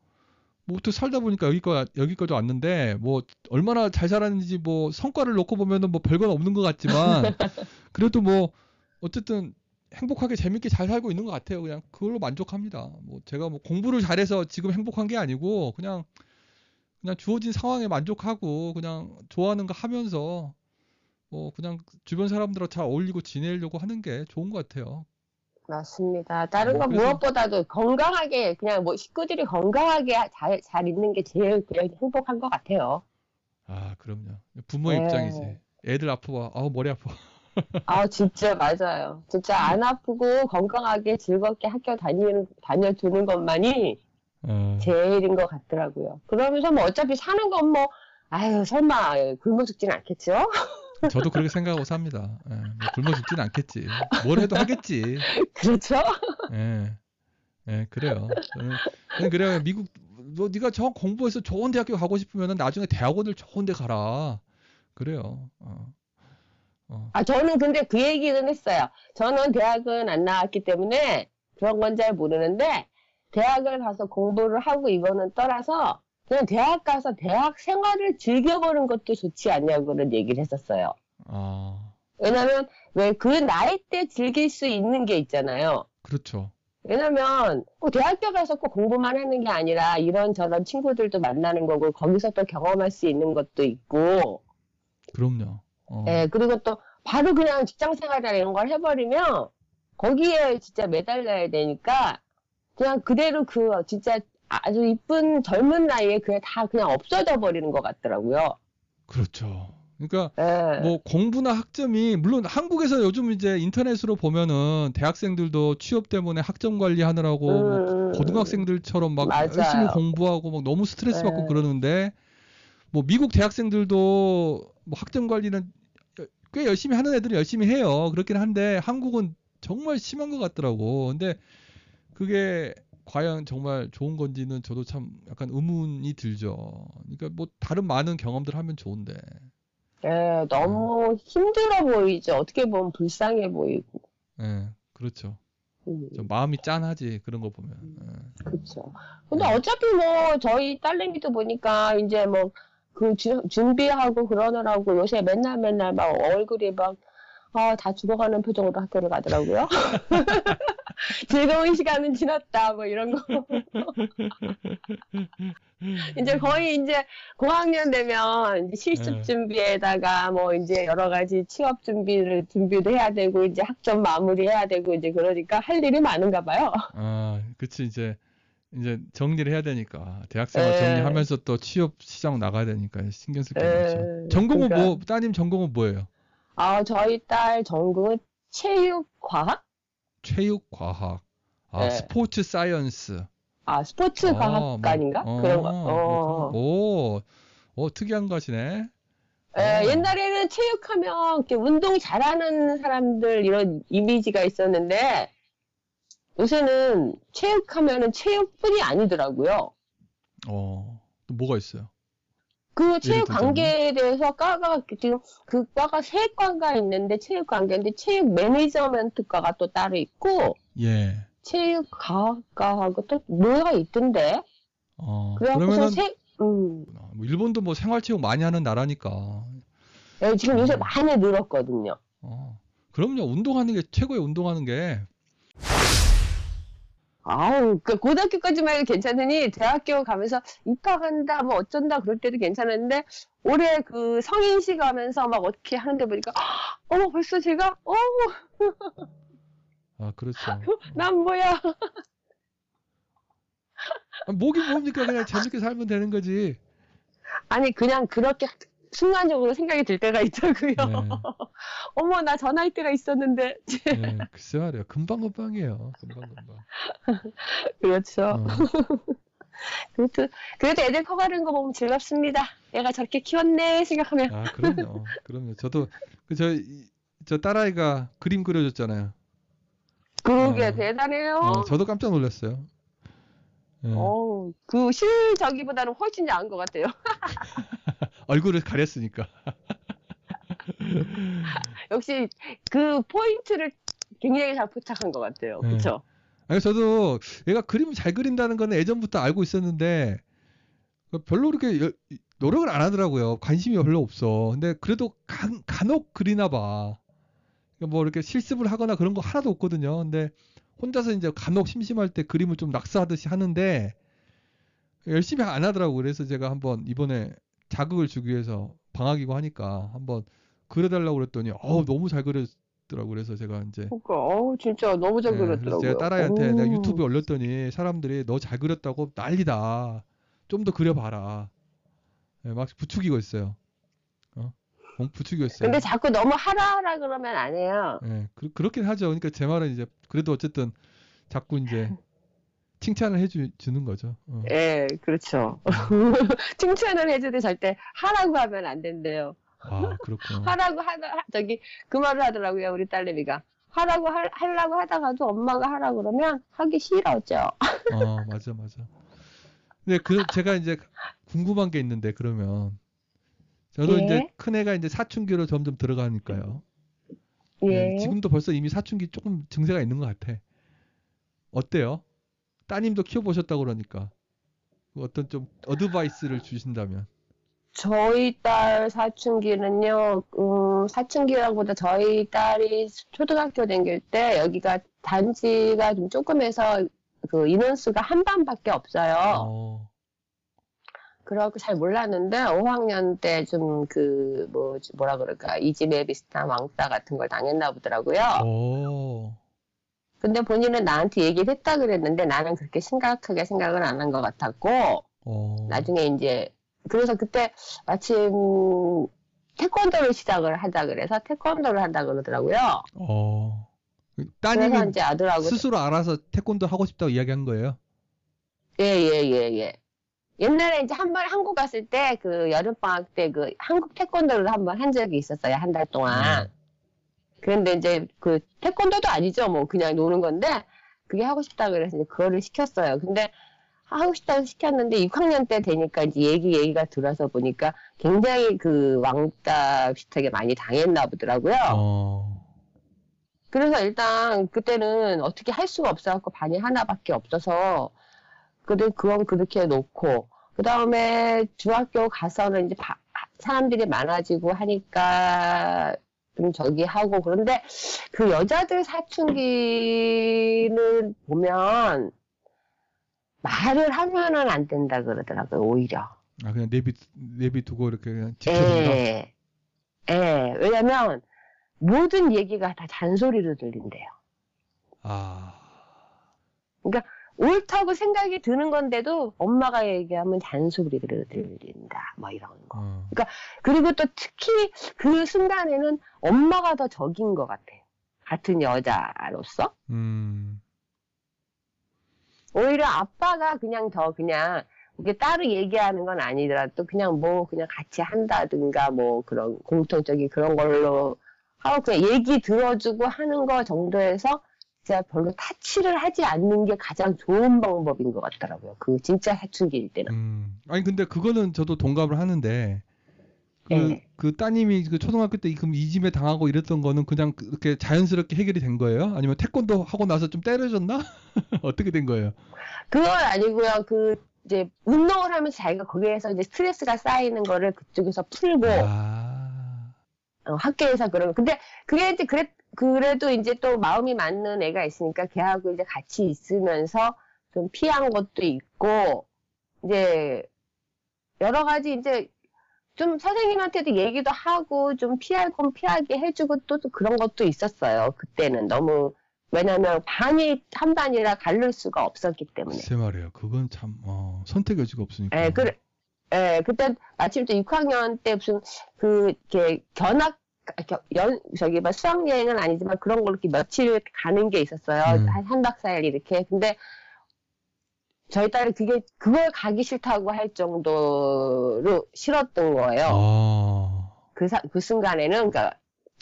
뭐, 또 살다 보니까 여기까지, 여기까지 왔는데, 뭐, 얼마나 잘 살았는지 뭐, 성과를 놓고 보면은 뭐 별건 없는 것 같지만, 그래도 뭐, 어쨌든 행복하게 재밌게 잘 살고 있는 것 같아요. 그냥 그걸로 만족합니다. 뭐, 제가 뭐 공부를 잘해서 지금 행복한 게 아니고, 그냥, 그냥 주어진 상황에 만족하고, 그냥 좋아하는 거 하면서, 뭐 그냥 주변 사람들하고 잘 어울리고 지내려고 하는 게 좋은 것 같아요. 맞습니다. 다른 어, 건 그래서- 무엇보다도 건강하게 그냥 뭐 식구들이 건강하게 잘, 잘 있는 게 제일 그냥 행복한 것 같아요. 아, 그럼요. 부모의 네. 입장이지. 애들 아프고, 아우, 머리 아파. 아 진짜 맞아요. 진짜 안 아프고 건강하게 즐겁게 학교 다니는 다녀주는 것만이 어, 제일인 것 같더라고요. 그러면서 뭐 어차피 사는 건 뭐 아유 설마 굶어 죽진 않겠죠? 저도 그렇게 생각하고 삽니다. 예, 뭐 굶어 죽진 않겠지. 뭘 해도 하겠지. 그렇죠? 예, 예, 그래요. 저는, 저는 그래요. 미국, 너 네가 저 공부해서 좋은 대학교 가고 싶으면 나중에 대학원을 좋은 데 가라. 그래요. 어. 어. 아 저는 근데 그 얘기는 했어요. 저는 대학은 안 나왔기 때문에 그런 건 잘 모르는데 대학을 가서 공부를 하고 이거는 떠나서 그냥 대학 가서 대학 생활을 즐겨보는 것도 좋지 않냐고 그런 얘기를 했었어요. 아, 왜냐면 왜 그 나이 때 즐길 수 있는 게 있잖아요. 그렇죠. 왜냐면 꼭 대학교 가서 꼭 공부만 하는 게 아니라 이런저런 친구들도 만나는 거고 거기서 또 경험할 수 있는 것도 있고 그럼요. 어. 예, 그리고 또 바로 그냥 직장 생활이나 이런 걸 해버리면 거기에 진짜 매달려야 되니까 그냥 그대로 그 진짜 아주 이쁜 젊은 나이에 그냥 다 그냥 없어져 버리는 것 같더라고요. 그렇죠. 그러니까 예. 뭐 공부나 학점이 물론 한국에서 요즘 이제 인터넷으로 보면은 대학생들도 취업 때문에 학점 관리하느라고 뭐 음, 고등학생들처럼 막 맞아요. 열심히 공부하고 막 너무 스트레스 받고 네. 그러는데 뭐 미국 대학생들도 뭐 학점 관리는 꽤 열심히 하는 애들은 열심히 해요. 그렇긴 한데 한국은 정말 심한 것 같더라고. 근데 그게 과연 정말 좋은 건지는 저도 참 약간 의문이 들죠. 그러니까 뭐 다른 많은 경험들 하면 좋은데. 예, 너무 힘들어 보이죠. 어떻게 보면 불쌍해 보이고. 예, 그렇죠. 음, 좀 마음이 짠하지 그런 거 보면. 예. 그렇죠. 근데 어차피 뭐 저희 딸내미도 보니까 이제 뭐 그 준비하고 그러느라고 요새 맨날 맨날 막 얼굴이 막 아, 다 죽어가는 표정으로 학교를 가더라고요. 즐거운 시간은 지났다, 뭐 이런 거. 이제 거의 이제 고학년 되면 이제 실습 네. 준비에다가 뭐 이제 여러 가지 취업 준비를, 준비도 해야 되고, 이제 학점 마무리 해야 되고, 이제 그러니까 할 일이 많은가 봐요. 아, 그치 이제 이제 정리를 해야 되니까 대학생활 예. 정리하면서 또 취업 시장 나가야 되니까 신경 쓸게 예, 많죠. 전공은 그러니까. 뭐 따님 전공은 뭐예요? 아, 저희 딸 전공은 체육과학? 체육 과학. 아, 네. sports science. 아, 스포츠 아, 과학과인가? 뭐, 어, 그런 거. 뭐 어. 오, 오 특이한 것이네. 예, 어. 옛날에는 체육하면 이렇게 운동 잘하는 사람들 이런 이미지가 있었는데 요새는 체육하면은 체육뿐이 아니더라고요. 어, 또 뭐가 있어요? 그 체육? 관계에 대해서 과가 지금 그 과가 세 과가 있는데 체육 관계인데 체육 매니저먼트과가 또 따로 있고 예. 체육 과학과하고 또 뭐가 있던데. 어, 그러면은 세 음. 뭐 일본도 뭐 생활체육 많이 하는 나라니까. 예, 지금 요새 어. 많이 늘었거든요. 어, 그럼요. 운동하는 게 최고의 운동하는 게. 아우, 그 고등학교까지만 해도 괜찮으니 대학교 가면서 입학한다, 뭐 어쩐다 그럴 때도 괜찮았는데 올해 그 성인시 가면서 막 어떻게 하는데 보니까 아, 어머 벌써 제가 어머 아, 그렇죠. 난 뭐야 아, 목이 뭡니까? 그냥 재밌게 살면 되는 거지. 아니 그냥 그렇게 순간적으로 생각이 들 때가 있다고요. 네. 어머 나 저 나이 때가 있었는데 네, 글쎄 말이에요. 금방금방이에요. 금방금방. 그렇죠. 어, 그래도 그래도 애들 커가는 거 보면 즐겁습니다. 애가 저렇게 키웠네 생각하면 아, 그럼요. 그럼요. 저도, 그, 저, 딸아이가 그림 그려줬잖아요. 그러게 어. 대단해요. 어, 저도 깜짝 놀랐어요. 예. 어, 그 실저기보다는 훨씬 나은 것 같아요. 얼굴을 가렸으니까. 역시 그 포인트를 굉장히 잘 포착한 것 같아요. 네. 그렇죠? 아니, 저도 얘가 그림을 잘 그린다는 거는 예전부터 알고 있었는데, 그 별로 그렇게 여- 노력을 안 하더라고요. 관심이 별로 없어. 근데 그래도 간, 간혹 그리나 봐. 그러니까 뭐 이렇게 실습을 하거나 그런 거 하나도 없거든요. 근데 혼자서 이제 간혹 심심할 때 그림을 좀 낙서하듯이 하는데, 열심히 안 하더라고요. 그래서 제가 한번 이번에 자극을 주기 위해서 방학이고 하니까 한번 그려달라고 그랬더니, 어우, 너무 잘 그려, 그러더라고 그래서 제가 이제 그러니까 어우 진짜 너무 잘 예, 그래서 그렸더라고요. 제가 딸아이한테 내가 오. 유튜브에 올렸더니 사람들이 너 잘 그렸다고 난리다. 좀 더 그려봐라. 예, 막 부추기고 있어요. 어? 어, 부추기고 있어요. 근데 자꾸 너무 하라 하라 그러면 안 해요. 예, 그, 그렇긴 하죠. 그러니까 제 말은 이제 그래도 어쨌든 자꾸 이제 칭찬을 해주 주는 거죠. 어. 예, 그렇죠. 칭찬을 해주되 절대 하라고 하면 안 된대요. 아 그렇구나. 하라고 하다 하- 저기 그 말을 하더라고요 우리 딸내미가 하라고 할, 하려고 하다가도 엄마가 하라 그러면 하기 싫어져. 어 맞아 맞아. 근데 그 제가 이제 궁금한 게 있는데 그러면 저도 예. 이제 큰 애가 이제 사춘기로 점점 들어가니까요. 예. 네, 지금도 벌써 이미 사춘기 조금 증세가 있는 것 같아. 어때요? 따님도 키워보셨다고 그러니까 그 어떤 좀 어드바이스를 주신다면. 저희 딸 사춘기는요, 음, 사춘기라기보다 저희 딸이 초등학교 다닐 때 여기가 단지가 좀 조금 해서 그 인원수가 한 반밖에 없어요. 어, 그래갖고 잘 몰랐는데 5학년 때 좀 그 뭐 뭐라 그럴까 이지매 비슷한 왕따 같은 걸 당했나 보더라고요. 어, 근데 본인은 나한테 얘기를 했다 그랬는데 나는 그렇게 심각하게 생각을 안 한 것 같았고 어. 나중에 이제 그래서 그때 마침 태권도를 시작을 하자 그래서 태권도를 한다 그러더라고요. 어. 그래서 따님은 이제 아들하고 스스로 알아서 태권도 하고 싶다고 이야기한 거예요? 예예예 예, 예. 옛날에 이제 한 번 한국 갔을 때 그 여름 방학 때 그 한국 태권도를 한 번 한 적이 있었어요 한 달 동안. 음. 그런데 이제 그 태권도도 아니죠 뭐 그냥 노는 건데 그게 하고 싶다 그래서 이제 그거를 시켰어요. 근데 하고 싶다고 시켰는데 6학년 때 되니까 이제 얘기 얘기가 들어서 보니까 굉장히 그 왕따 비슷하게 많이 당했나 보더라고요. 어. 그래서 일단 그때는 어떻게 할 수가 없어갖고 반이 하나밖에 없어서 그래 그건 그렇게 놓고 그 다음에 중학교 가서는 이제 바- 사람들이 많아지고 하니까 좀 저기 하고 그런데 그 여자들 사춘기를 보면 말을 하면은 안 된다 그러더라고요 오히려. 아 그냥 내비 내비 두고 이렇게 그냥 지켜준다. 예. 예. 왜냐면 모든 얘기가 다 잔소리로 들린대요. 아. 옳다고 생각이 드는 건데도 엄마가 얘기하면 잔소리로 들린다. 뭐 이런 거. 어. 그리고 또 특히 그 순간에는 엄마가 더 적인 것 같아요. 같은 여자로서. 음. 오히려 아빠가 그냥 더 그냥 이게 따로 얘기하는 건 아니더라도 그냥 뭐 그냥 같이 한다든가 뭐 그런 공통적인 그런 걸로 하고 그냥 얘기 들어주고 하는 거 정도에서 진짜 별로 타치를 하지 않는 게 가장 좋은 방법인 것 같더라고요. 그 진짜 사춘기일 때는. 음. 아니 근데 그거는 저도 동감을 하는데 그, 네. 그 따님이 그 초등학교 때 그럼 이짐에 당하고 이랬던 거는 그냥 그렇게 자연스럽게 해결이 된 거예요? 아니면 태권도 하고 나서 좀 때려졌나? 어떻게 된 거예요? 그건 아니고요. 그 이제 운동을 하면서 자기가 거기에서 이제 스트레스가 쌓이는 거를 그쪽에서 풀고 아. 어, 학교에서 그런 거. 근데 그게 이제 그래, 그래도 이제 또 마음이 맞는 애가 있으니까 걔하고 이제 같이 있으면서 좀 피한 것도 있고, 이제 여러 가지 이제 좀 선생님한테도 얘기도 하고 좀 피할 건 피하게 해주고 또, 또 그런 것도 있었어요. 그때는 너무, 왜냐면 반이 한 반이라 가를 수가 없었기 때문에. 제 말이에요. 그건 참 어, 선택 여지가 없으니까. 예, 그래. 예, 그때 마침 또 6학년 때 무슨 그 이렇게 견학 겨- 연 저기 뭐 수학 여행은 아니지만 그런 걸로 이렇게 며칠 가는 게 있었어요. 음. 한 한 박 사일 이렇게. 근데 저희 딸은 그게 그걸 가기 싫다고 할 정도로 싫었던 거예요. 아. 그, 사- 그 순간에는, 그니까,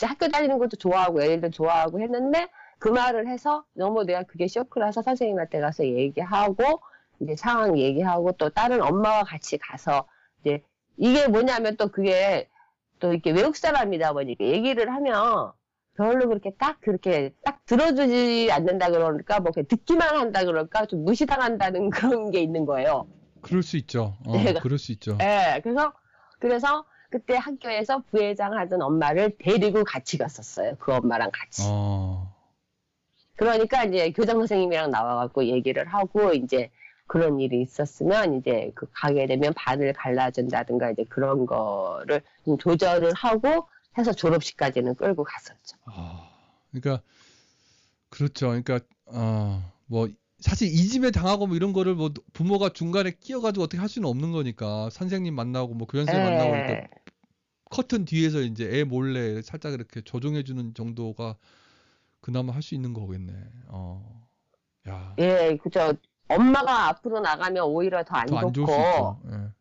학교 다니는 것도 좋아하고, 애들도 좋아하고 했는데, 그 말을 해서 너무 내가 그게 쇼크라서 선생님한테 가서 얘기하고, 이제 상황 얘기하고, 또 다른 엄마와 같이 가서, 이제, 이게 뭐냐면 또 그게, 또 이렇게 외국 사람이다 보니까 얘기를 하면, 별로 그렇게 딱 그렇게 딱 들어주지 않는다 그러니까 뭐 그냥 듣기만 한다 그럴까 좀 무시당한다는 그런 게 있는 거예요. 그럴 수 있죠. 어, 내가- 그럴 수 있죠. 예, 그래서, 그래서 그때 학교에서 부회장 하던 엄마를 데리고 같이 갔었어요. 그 엄마랑 같이. 어. 그러니까 이제 교장 선생님이랑 나와갖고 얘기를 하고, 이제 그런 일이 있었으면 이제 그 가게 되면 반을 갈라준다든가 이제 그런 거를 좀 조절을 하고 해서 졸업식까지는 끌고 갔었죠. 아. 그러니까 그렇죠. 그러니까 어뭐 사실 이 집에 당하고 뭐 이런 거를 뭐 부모가 중간에 끼어가지고 어떻게 할 수는 없는 거니까 선생님 만나고 뭐 교장 선생님 만나고 이렇게 예. 커튼 뒤에서 이제 애 몰래 살짝 이렇게 조종해 주는 정도가 그나마 할 수 있는 거겠네. 어. 야. 예, 그죠. 엄마가 앞으로 나가면 오히려 더안더안 좋을 수 좋고, 있죠. 예.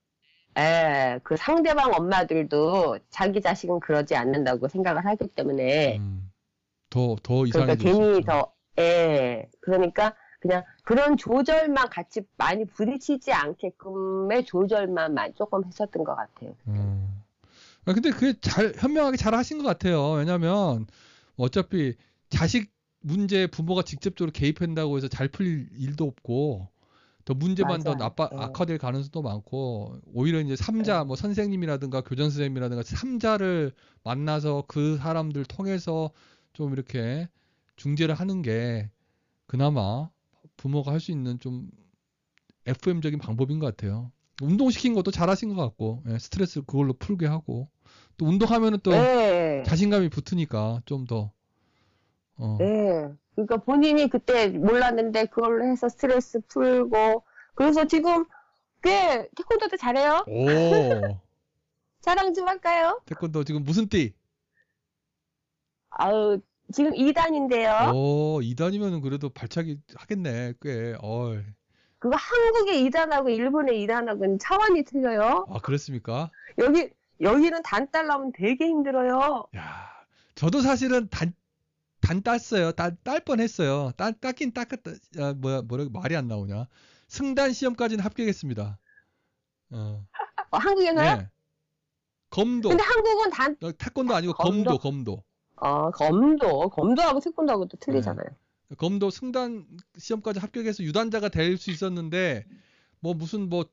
예, 그 상대방 엄마들도 자기 자식은 그러지 않는다고 생각을 하기 때문에, 음. 더, 더 그러니까 수 괜히. 더, 예, 그러니까 그냥 그런 조절만 같이 많이 부딪히지 않게끔의 조절만 만- 조금 했었던 것 같아요. 음. 아, 근데 그게 잘, 현명하게 잘 하신 것 같아요. 왜냐면, 어차피 자식 문제에 부모가 직접적으로 개입한다고 해서 잘 풀릴 일도 없고, 더 문제만 더 맞아요. 나빠, 네. 악화될 가능성도 많고, 오히려 이제 삼자, 뭐 선생님이라든가 교장 선생님이라든가 삼자를 만나서 그 사람들 통해서 좀 이렇게 중재를 하는 게 그나마 부모가 할 수 있는 좀 FM적인 방법인 것 같아요. 운동시킨 것도 잘하신 것 같고, 예, 스트레스 그걸로 풀게 하고, 또 운동하면은 또 예, 자신감이 붙으니까 좀 더, 어, 예. 그러니까 본인이 그때 몰랐는데 그걸로 해서 스트레스 풀고, 그래서 지금 꽤 태권도도 잘해요? 오, 자랑 좀 할까요? 태권도 지금 무슨 띠? 아우, 지금 2단인데요. 오, 2단이면은 그래도 발차기 하겠네, 꽤, 어이. 그거 한국의 2단하고 일본의 2단하고는 차원이 틀려요. 아, 그랬습니까? 여기, 여기는 단 따려면 되게 힘들어요. 야, 저도 사실은 단, 단 땄어요. 딸, 딸 뻔했어요. 따, 땄긴 땄겠다. 야, 뭐야, 뭐라, 말이 안 나오냐. 승단 시험까지는 합격했습니다. 어, 어, 한국에서요? 네. 검도. 근데 한국은 단, 어, 태권도 아니고 검도? 검도, 검도. 어, 검도. 검도하고 태권도하고 또 틀리잖아요. 검도 승단 시험까지 합격해서 유단자가 될 수 있었는데 뭐 무슨 뭐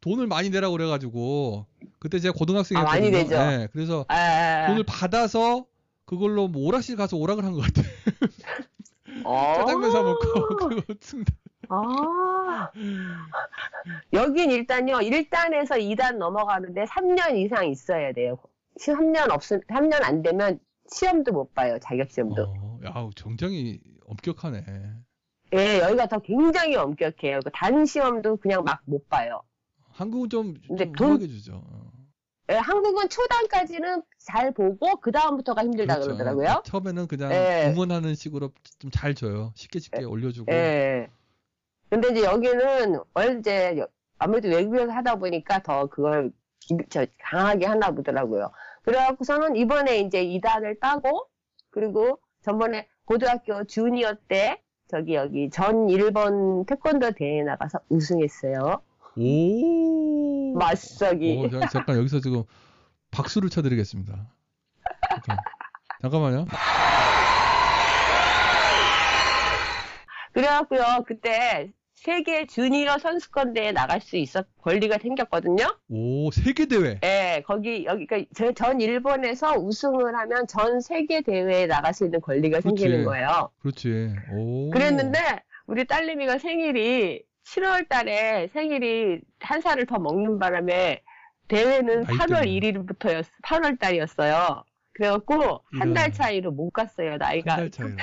돈을 많이 내라고 그래가지고 그때 제가 아, 고등학생이었거든요. 많이 내죠. 네, 그래서 아, 돈을 받아서 그걸로 뭐 오락실 가서 오락을 한 것 같아. 어. 짜장면 사 먹고 그거 승단. 아. 여긴 일단요, 1단에서 2단 넘어가는데 3년 이상 있어야 돼요. 3년 없음, 3년 안 되면 시험도 못 봐요, 자격시험도. 어, 야, 굉장히 엄격하네. 예, 여기가 더 굉장히 엄격해요. 그단 시험도 그냥 막 못 봐요. 한국은 좀, 근데 좀 돈- 주죠. 어. 예, 한국은 초단까지는 잘 보고 그 다음부터가 힘들다 그 그렇죠. 러더라고요 처음에는 그냥 예. 응원하는 식으로 좀 잘 줘요. 쉽게 쉽게 올려주고. 예. 근데 이제 여기는 이제 여- 아무래도 외국에서 하다 보니까 더 그걸 강하게 하나 보더라고요. 그래갖고서는 이번에 이제 2단을 따고 그리고 전번에 고등학교 주니어 때 저기 여기 전 일본 태권도 대회 나가서 우승했어요. 오. 맞서기. 오, 잠- 잠깐 여기서 지금 박수를 쳐드리겠습니다. 잠깐. 잠깐만요. 그래갖고요 그때 세계 주니어 선수권 대회 나갈 수 있었 권리가 생겼거든요. 오, 세계 대회. 예, 거기, 여기, 그전 일본에서 우승을 하면 전 세계 대회에 나갈 수 있는 권리가 그렇지. 생기는 거예요. 그렇지. 오. 그랬는데, 우리 딸내미가 생일이 7월 달에 생일이 한 살을 더 먹는 바람에 대회는 나이 8월 때문에. 1일부터였, 8월 달이었어요. 그래갖고, 한 달. 차이로 못 갔어요, 나이가. 한 달 차이로.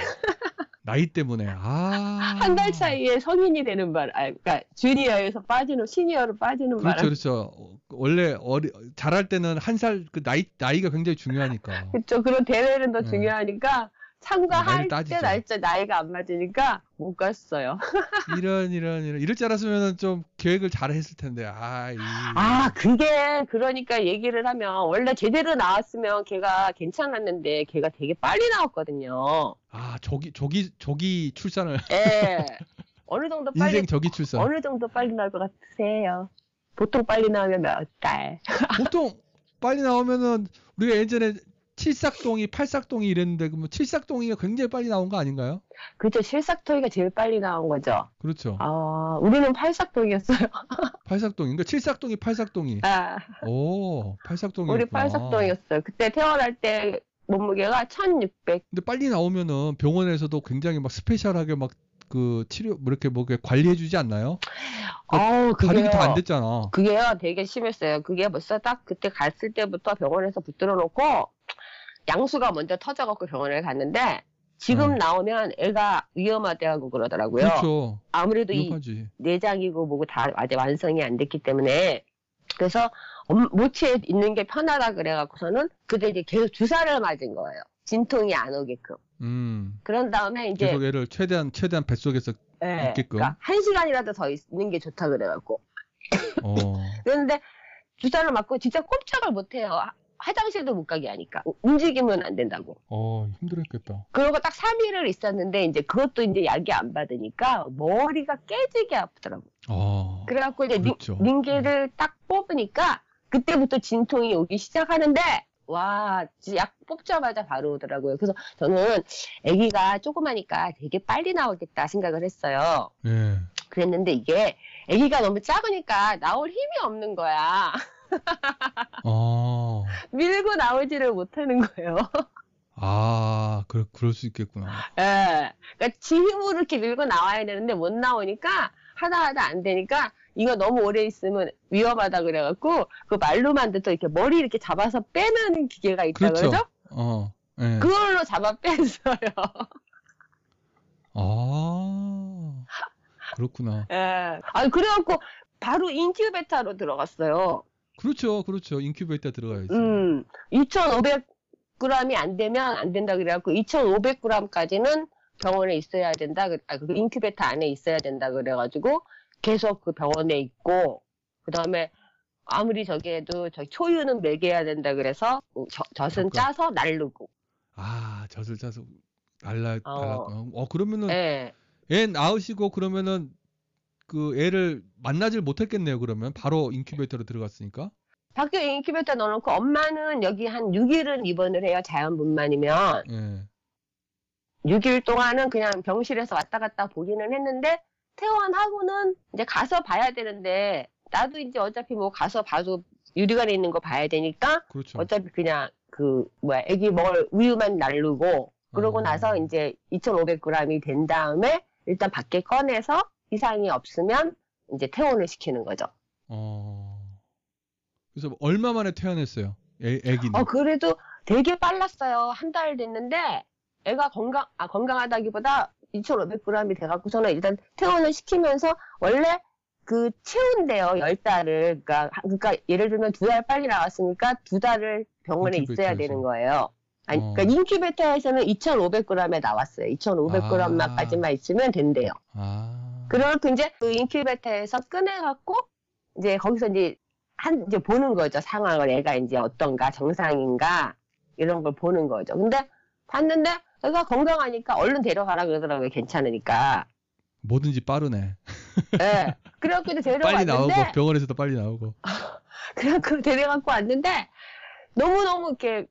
나이 때문에. 아. 한 달 차이에 성인이 되는 바람, 아, 그러니까 주니어에서 빠지는, 시니어로 빠지는 그렇죠, 바람. 그렇죠. 어, 원래 어리, 잘할 때는 한 살 그 나이 나이가 굉장히 중요하니까. 그렇죠. 그런 대회는 더 네. 중요하니까 참가할 때. 날짜 나이가 안 맞으니까 못 갔어요. 이런 이런 이런 이럴 줄 알았으면 좀 계획을 잘 했을 텐데. 아, 이. 아 그게 그러니까 얘기를 하면 원래 제대로 나왔으면 걔가 괜찮았는데 걔가 되게 빨리 나왔거든요. 아, 조기 조기 조기 출산을 예. 어느 정도 빨리 인생 조기 출산. 어느 정도 빨리 나올 것 같으세요? 보통 빨리 나오면 몇 달? 보통 빨리 나오면은 우리가 예전에 칠삭동이 팔삭동이 이랬는데 그러면 칠삭동이가 굉장히 빨리 나온 거 아닌가요? 그죠 실삭토이가 제일 빨리 나온 거죠. 그렇죠. 아 우리는 팔삭동이었어요. 팔삭동이. 그러니까 칠삭동이 팔삭동이. 아. 오, 팔삭동이. 우리 팔삭동이었어요. 그때 태어날 때 몸무게가 1600. 근데 빨리 나오면은 병원에서도 굉장히 막 스페셜하게 막 그 치료 뭐 이렇게 뭐 이렇게 관리해 주지 않나요? 어우, 가족이 그게요. 다안 됐잖아. 그게요, 되게 심했어요. 그게 벌써 딱 그때 갔을 때부터 병원에서 붙들어 놓고, 양수가 먼저 터져갖고 병원을 갔는데, 지금 어. 나오면 애가 위험하다고 그러더라고요. 그렇죠. 아무래도 이 위험하지. 내장이고 뭐고 다 아직 완성이 안 됐기 때문에 그래서 엄- 모체에 있는 게 편하다 그래갖고서는 그때 이제 계속 주사를 맞은 거예요. 진통이 안 오게끔. 음. 그런 다음에 이제 계속 얘를 최대한 최대한 뱃속에서 예, 있게끔. 그러니까 한 시간이라도 더 있는 게 좋다 그래갖고 어. 그런데 주사를 맞고 진짜 꼼짝을 못해요. 화- 화장실도 못 가게 하니까 우- 움직이면 안 된다고. 어, 힘들었겠다. 그러고 딱 3일을 있었는데 이제 그것도 이제 약이 안 받으니까 머리가 깨지게 아프더라고. 어. 그래갖고 이제 링- 그렇죠. 링 게를 딱 뽑으니까 그때부터 진통이 오기 시작하는데 와, 약 뽑자마자 바로 오더라고요. 그래서 저는 아기가 조그마니까 되게 빨리 나오겠다 생각을 했어요. 예. 그랬는데 이게 아기가 너무 작으니까 나올 힘이 없는 거야. 어. 밀고 나오지를 못하는 거예요. 아, 그럴 그럴 수 있겠구나. 예. 그러니까 지 힘으로 이렇게 밀고 나와야 되는데 못 나오니까 하다 하다 안 되니까 이거 너무 오래 있으면 위험하다 그래갖고 그 말로만 듣도 이렇게 머리 이렇게 잡아서 빼는 기계가 있다 그렇죠. 그러죠? 어. 예. 그걸로 잡아 뺐어요. 아. 그렇구나. 예. 아 그래갖고 바로 인큐베타로 들어갔어요. 그렇죠. 그렇죠. 인큐베이터 들어가야지. 음, 2,500g이 안 되면 안 된다 그래갖고 2,500g까지는 병원에 있어야 된다. 그- 아, 그 인큐베이터 안에 있어야 된다 그래가지고 계속 그 병원에 있고 그 다음에 아무리 저기 해도 저 초유는 먹여야 된다 그래서 저, 젖은 잠깐. 짜서 날르고. 아, 젖을 짜서 날라 어. 날랐구나. 어, 그러면은 예. 애 낳으시고 그러면은 그 애를 만나질 못했겠네요. 그러면 바로 인큐베이터로 들어갔으니까. 밖에 인큐베터 넣어놓고 엄마는 여기 한 6일은 입원을 해요. 자연분만이면. 예. 6일 동안은 그냥 병실에서 왔다 갔다 보기는 했는데 퇴원하고는 이제 가서 봐야 되는데 나도 이제 어차피 뭐 가서 봐도 유리관에 있는 거 봐야 되니까 그렇죠. 어차피 그냥 그 뭐야 애기 먹을 우유만 날르고 그러고 어. 나서 이제 2,500g이 된 다음에 일단 밖에 꺼내서 이상이 없으면 이제 퇴원을 시키는 거죠. 어. 그래서 얼마 만에 퇴원했어요? 애, 애기는. 어 그래도 되게 빨랐어요. 한 달 됐는데 애가 건강 아 건강하다기보다 2,500g이 돼갖고서는 일단 퇴원을 시키면서 원래 그 채운대요 열 달을 그러니까 그러니까 예를 들면 두 달 빨리 나왔으니까 두 달을 병원에 있어야 인큐베이터에서. 되는 거예요. 아니, 어. 그러니까 인큐베이터에서는 2,500g에 나왔어요. 2,500g만까지만 있으면 된대요. 아. 그래갖고 이제 그 인큐베이터에서 꺼내갖고 이제 거기서 이제 한 이제 보는 거죠 상황을 애가 이제 어떤가 정상인가 이런 걸 보는 거죠. 근데 봤는데 애가 건강하니까 얼른 데려가라 그러더라고요 괜찮으니까. 뭐든지 빠르네. 예. 그래갖고 이제 빨리 나오고 병원에서도 빨리 나오고. 그래갖고 데려갖고 왔는데 너무 너무 이렇게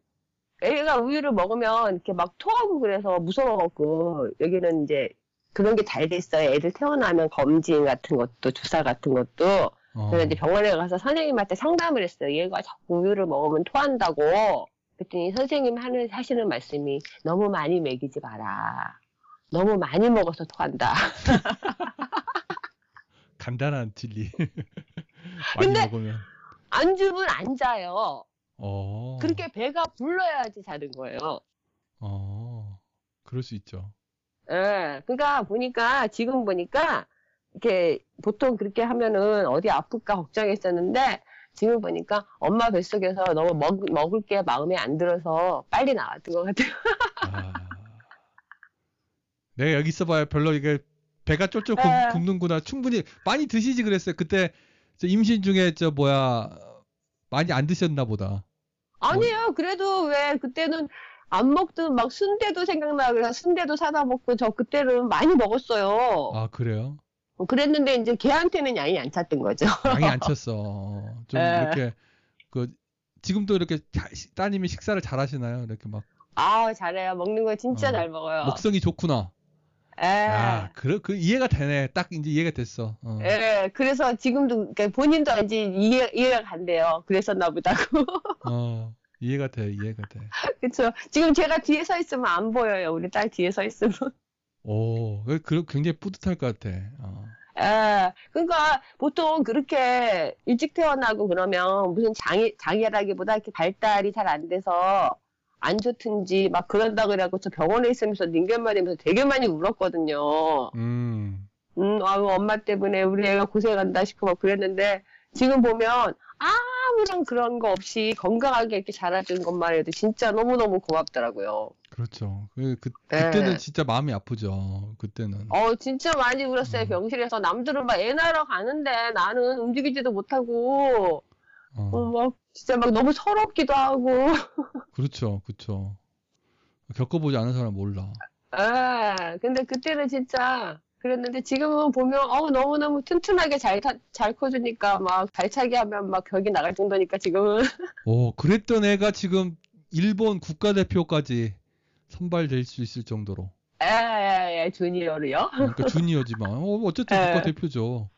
애가 우유를 먹으면 이렇게 막 토하고 그래서 무서워갖고 여기는 이제 그런 게 잘 됐어요. 애들 태어나면 검진 같은 것도 주사 같은 것도 어. 그래서 이제 병원에 가서 선생님한테 상담을 했어요. 얘가 자꾸 우유를 먹으면 토한다고. 그랬더니 선생님 하는, 하시는 말씀이 너무 많이 먹이지 마라. 너무 많이 먹어서 토한다. 간단한 진리. 많이 근데- 먹으면. 안 주면 안 자요. 어. 그렇게 배가 불러야지 자는 거예요. 어. 그럴 수 있죠. 예. 그러니까 보니까, 지금 보니까, 이렇게 보통 그렇게 하면은 어디 아플까 걱정했었는데, 지금 보니까 엄마 뱃속에서 너무 먹, 먹을 게 마음에 안 들어서 빨리 나왔던 것 같아요. 아. 내가 여기 있어봐야 별로 이게 배가 쫄쫄 굽, 네. 굽는구나. 충분히 많이 드시지 그랬어요. 그때 저 임신 중에 저 뭐야 많이 안 드셨나 보다. 아니에요. 그래도 왜 그때는 안 먹던 막 순대도 생각나 그래서 순대도 사다 먹고 저 그때는 많이 먹었어요. 아 그래요? 그랬는데 이제 걔한테는 양이 안 찼던 거죠. 양이 안 찼어. 좀 네. 이렇게 그 지금도 이렇게 자- 시- 따님이 식사를 잘 하시나요? 이렇게 막 아 잘해요. 먹는 거 진짜 어. 잘 먹어요. 먹성이 좋구나. 예. 야, 그, 그 이해가 되네. 딱 이제 이해가 됐어. 어. 예, 그래서 지금도 그러니까 본인도 이제 이해, 이해가 간대요. 그랬었나 보다고. 어, 이해가 돼, 이해가 돼. 그쵸. 지금 제가 뒤에 서 있으면 안 보여요. 우리 딸 뒤에 서 있으면. 오, 그, 그 굉장히 뿌듯할 것 같아. 어. 예. 그러니까 보통 그렇게 일찍 태어나고 그러면 무슨 장애, 장애라기보다 이렇게 발달이 잘 안 돼서 안 좋든지 막 그런다 그래갖고 저 병원에 있으면서 닌겐말이면서 되게 많이 울었거든요. 음. 음, 아유, 엄마 때문에 우리 애가 고생한다 싶고 막 그랬는데, 지금 보면 아 무런 그런 거 없이 건강하게 이렇게 자라준 것만 해도 진짜 너무너무 고맙더라고요. 그렇죠. 그, 그, 네. 그때는 진짜 마음이 아프죠. 그때는. 어, 진짜 많이 울었어요, 음. 병실에서. 남들은 막 애 낳으러 가는데 나는 움직이지도 못하고, 어, 어, 막, 진짜 막 너무 서럽기도 하고, 그렇죠. 그렇죠. 겪어보지 않은 사람 몰라. 예, 근데 그때는 진짜 그랬는데 지금은 보면, 어, 너무너무 튼튼하게 잘, 타- 잘 커주니까 막 발차기 하면 막 벽이 나갈 정도니까 지금은. 오, 그랬던 애가 지금 일본 국가대표까지 선발될 수 있을 정도로. 예, 예, 예, 주니어로요. 그러니까 주니어지만. 어, 어쨌든 네. 국가대표죠.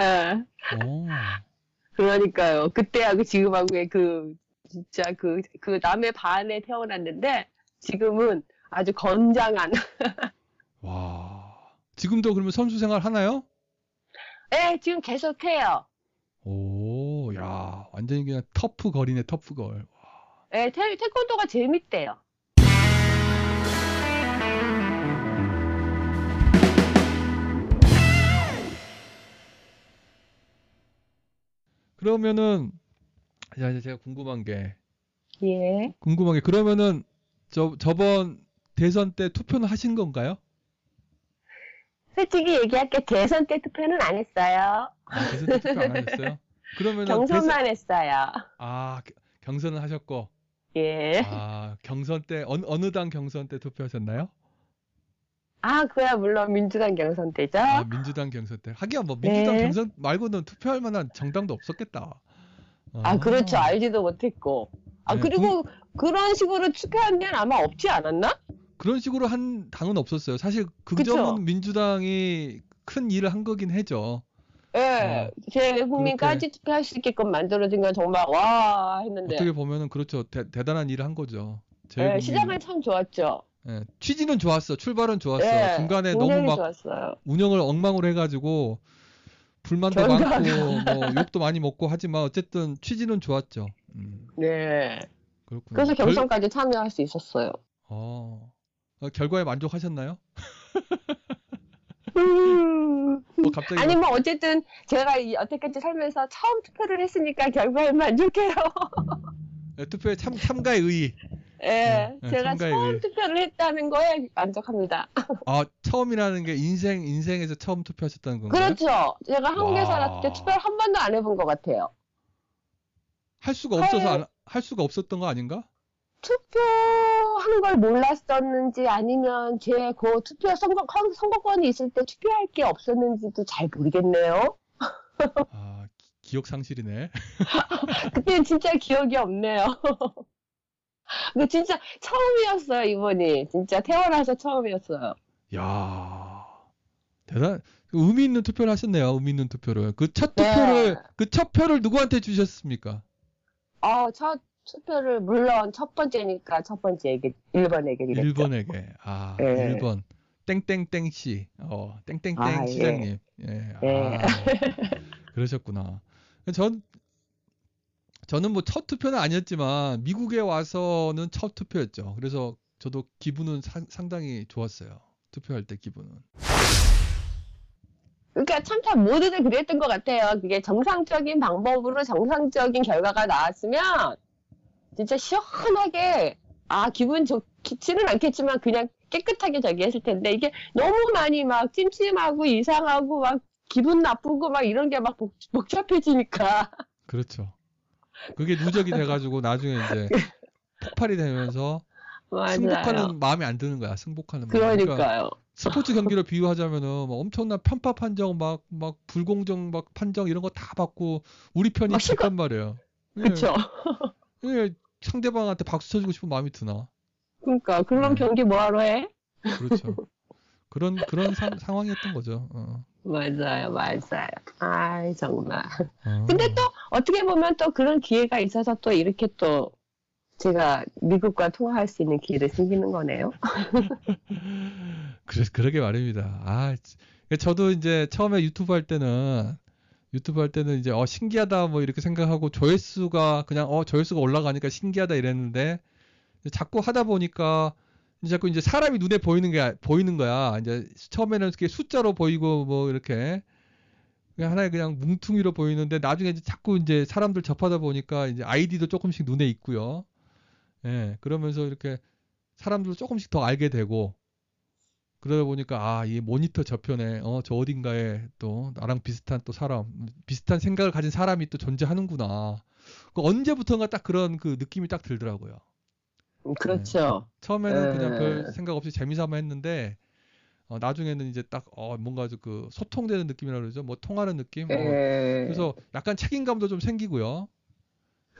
예. 어. 그러니까요. 그때하고 지금하고의 그, 진짜 그, 그 남의 반에 태어났는데, 지금은 아주 건장한, 와. 지금도 그러면 선수 생활 하나요? 예, 지금 계속해요. 오, 야, 완전히 그냥 터프 걸이네, 터프 걸. 예, 태, 태권도가 재밌대요. 그러면은, 야, 이제 제가 궁금한 게, 예. 궁금한 게, 그러면은, 저, 저번 대선 때 투표는 하신 건가요? 솔직히 얘기할게, 대선 때 투표는 안 했어요. 아, 대선 때 투표 안 하셨어요? 그러면은, 대선, 경선만 했어요. 아, 겨- 경선은 하셨고, 예. 아, 경선 때, 어느, 어느 당 경선 때 투표하셨나요? 아, 그야 물론 민주당 경선 때죠. 아, 민주당 경선 때. 하기야 뭐 민주당 네. 경선 말고는 투표할 만한 정당도 없었겠다. 아, 그렇죠. 알지도 못했고. 아, 네, 그리고 그런 식으로 투표한 데는 아마 없지 않았나? 그런 식으로 한 당은 없었어요. 사실 그 그쵸? 민주당이 큰 일을 한 거긴 해죠. 예. 제 국민까지 투표할 수 있게끔 만들어진 건 정말 와 했는데. 어떻게 보면은 그렇죠. 대, 단한 일을 한 거죠. 예, 제일 시작은 참 좋았죠. 예, 취지는 좋았어. 출발은 좋았어. 예, 중간에 너무 막 좋았어요. 운영을 엉망으로 해가지고 불만도. 많고 뭐 욕도 많이 먹고 하지만 어쨌든 취지는 좋았죠. 음, 네. 그렇군요. 그래서 결- 경선까지 참여할 수 있었어요. 어, 어, 결과에 만족하셨나요? 음. 어, 갑자기 아니 뭐 어쨌든 제가 이 여태까지 살면서 처음 투표를 했으니까 결과에 만족해요. 네, 투표에 참, 참가의 의의. 예, 네, 제가 참가의 처음 의의. 투표를 했다는 거에 만족합니다. 아, 처음이라는 게 인생, 인생에서 처음 투표하셨다는 건가요? 그렇죠. 제가 한국에 와. 살았을 때 투표를 한 번도 안 해본 것 같아요. 할 수가 없어서 할- 안- 할 수가 없었던 거 아닌가? 투표 하는 걸 몰랐었는지 아니면 제그 투표 선거, 선거권이 있을 때 투표할 게 없었는지도 잘 모르겠네요. 아, 기- 기억 상실이네. 그때는 진짜 기억이 없네요. 그 진짜 처음이었어요, 이번이. 진짜 태어나서 처음이었어요. 야 대단, 그 의미 있는 투표를 하셨네요. 의미 있는 투표를. 그첫 네. 투표를, 그첫 표를 누구한테 주셨습니까? 어, 첫 투표를 물론 첫 번째니까 첫 번째에게 1번에게 드렸죠. 1번에게. 아, 네. 1번. 땡땡땡 씨. 어, 땡땡땡 아, 예. 시장님. 예. 예. 아, 그러셨구나. 전, 저는 뭐 첫 투표는 아니었지만, 미국에 와서는 첫 투표였죠. 그래서 저도 기분은 상, 상당히 좋았어요. 투표할 때 기분은. 그러니까 참참 모두들 그랬던 것 같아요. 그게 정상적인 방법으로 정상적인 결과가 나왔으면 진짜 시원하게 아 기분 좋지는 않겠지만 그냥 깨끗하게 저기 했을 텐데 이게 너무 많이 막 찜찜하고 이상하고 막 기분 나쁘고 막 이런 게 막 복잡해지니까 그렇죠. 그게 누적이 돼가지고 나중에 이제 폭발이 되면서 맞아요. 승복하는 마음이 안 드는 거야. 승복하는 마음. 그러니까 그러니까요. 스포츠 경기로 비유하자면은 막 엄청난 편파 판정 막 막 불공정 막 판정 이런 거 다 받고 우리 편이 막 실컷- 졌단 말이에요. 예, 그렇죠. 예, 상대방한테 박수 쳐주고 싶은 마음이 드나. 그러니까 그런 네. 경기 뭐하러 해? 그렇죠. 그런 그런 상, 상황이었던 거죠. 어. 맞아요, 맞아요. 아이 정말. 어. 근데 또 어떻게 보면 또 그런 기회가 있어서 또 이렇게 또 제가 미국과 통화할 수 있는 기회를 생기는 거네요. 그래, 그러게 말입니다. 아, 지- 저도 이제 처음에 유튜브 할 때는, 유튜브 할 때는 이제, 어, 신기하다, 뭐 이렇게 생각하고, 조회수가 그냥, 어, 조회수가 올라가니까 신기하다 이랬는데, 자꾸 하다 보니까 이제 자꾸 이제 사람이 눈에 보이는 게 보이는 거야. 이제 처음에는 이렇게 숫자로 보이고 뭐 이렇게 그냥 하나의 그냥 뭉퉁이로 보이는데 나중에 이제 자꾸 이제 사람들 접하다 보니까 이제 아이디도 조금씩 눈에 있고요. 예, 그러면서 이렇게 사람들도 조금씩 더 알게 되고 그러다 보니까 아, 이 모니터 저편에 어, 저 어딘가에 또 나랑 비슷한 또 사람, 비슷한 생각을 가진 사람이 또 존재하는구나. 그 언제부턴가 딱 그런 그 느낌이 딱 들더라고요. 그렇죠. 처음에는 그냥 에. 별 생각 없이 재미삼아 했는데 어, 나중에는 이제 딱 어, 뭔가 그 소통되는 느낌이라 그러죠. 뭐 통하는 느낌. 어, 예. 그래서 약간 책임감도 좀 생기고요.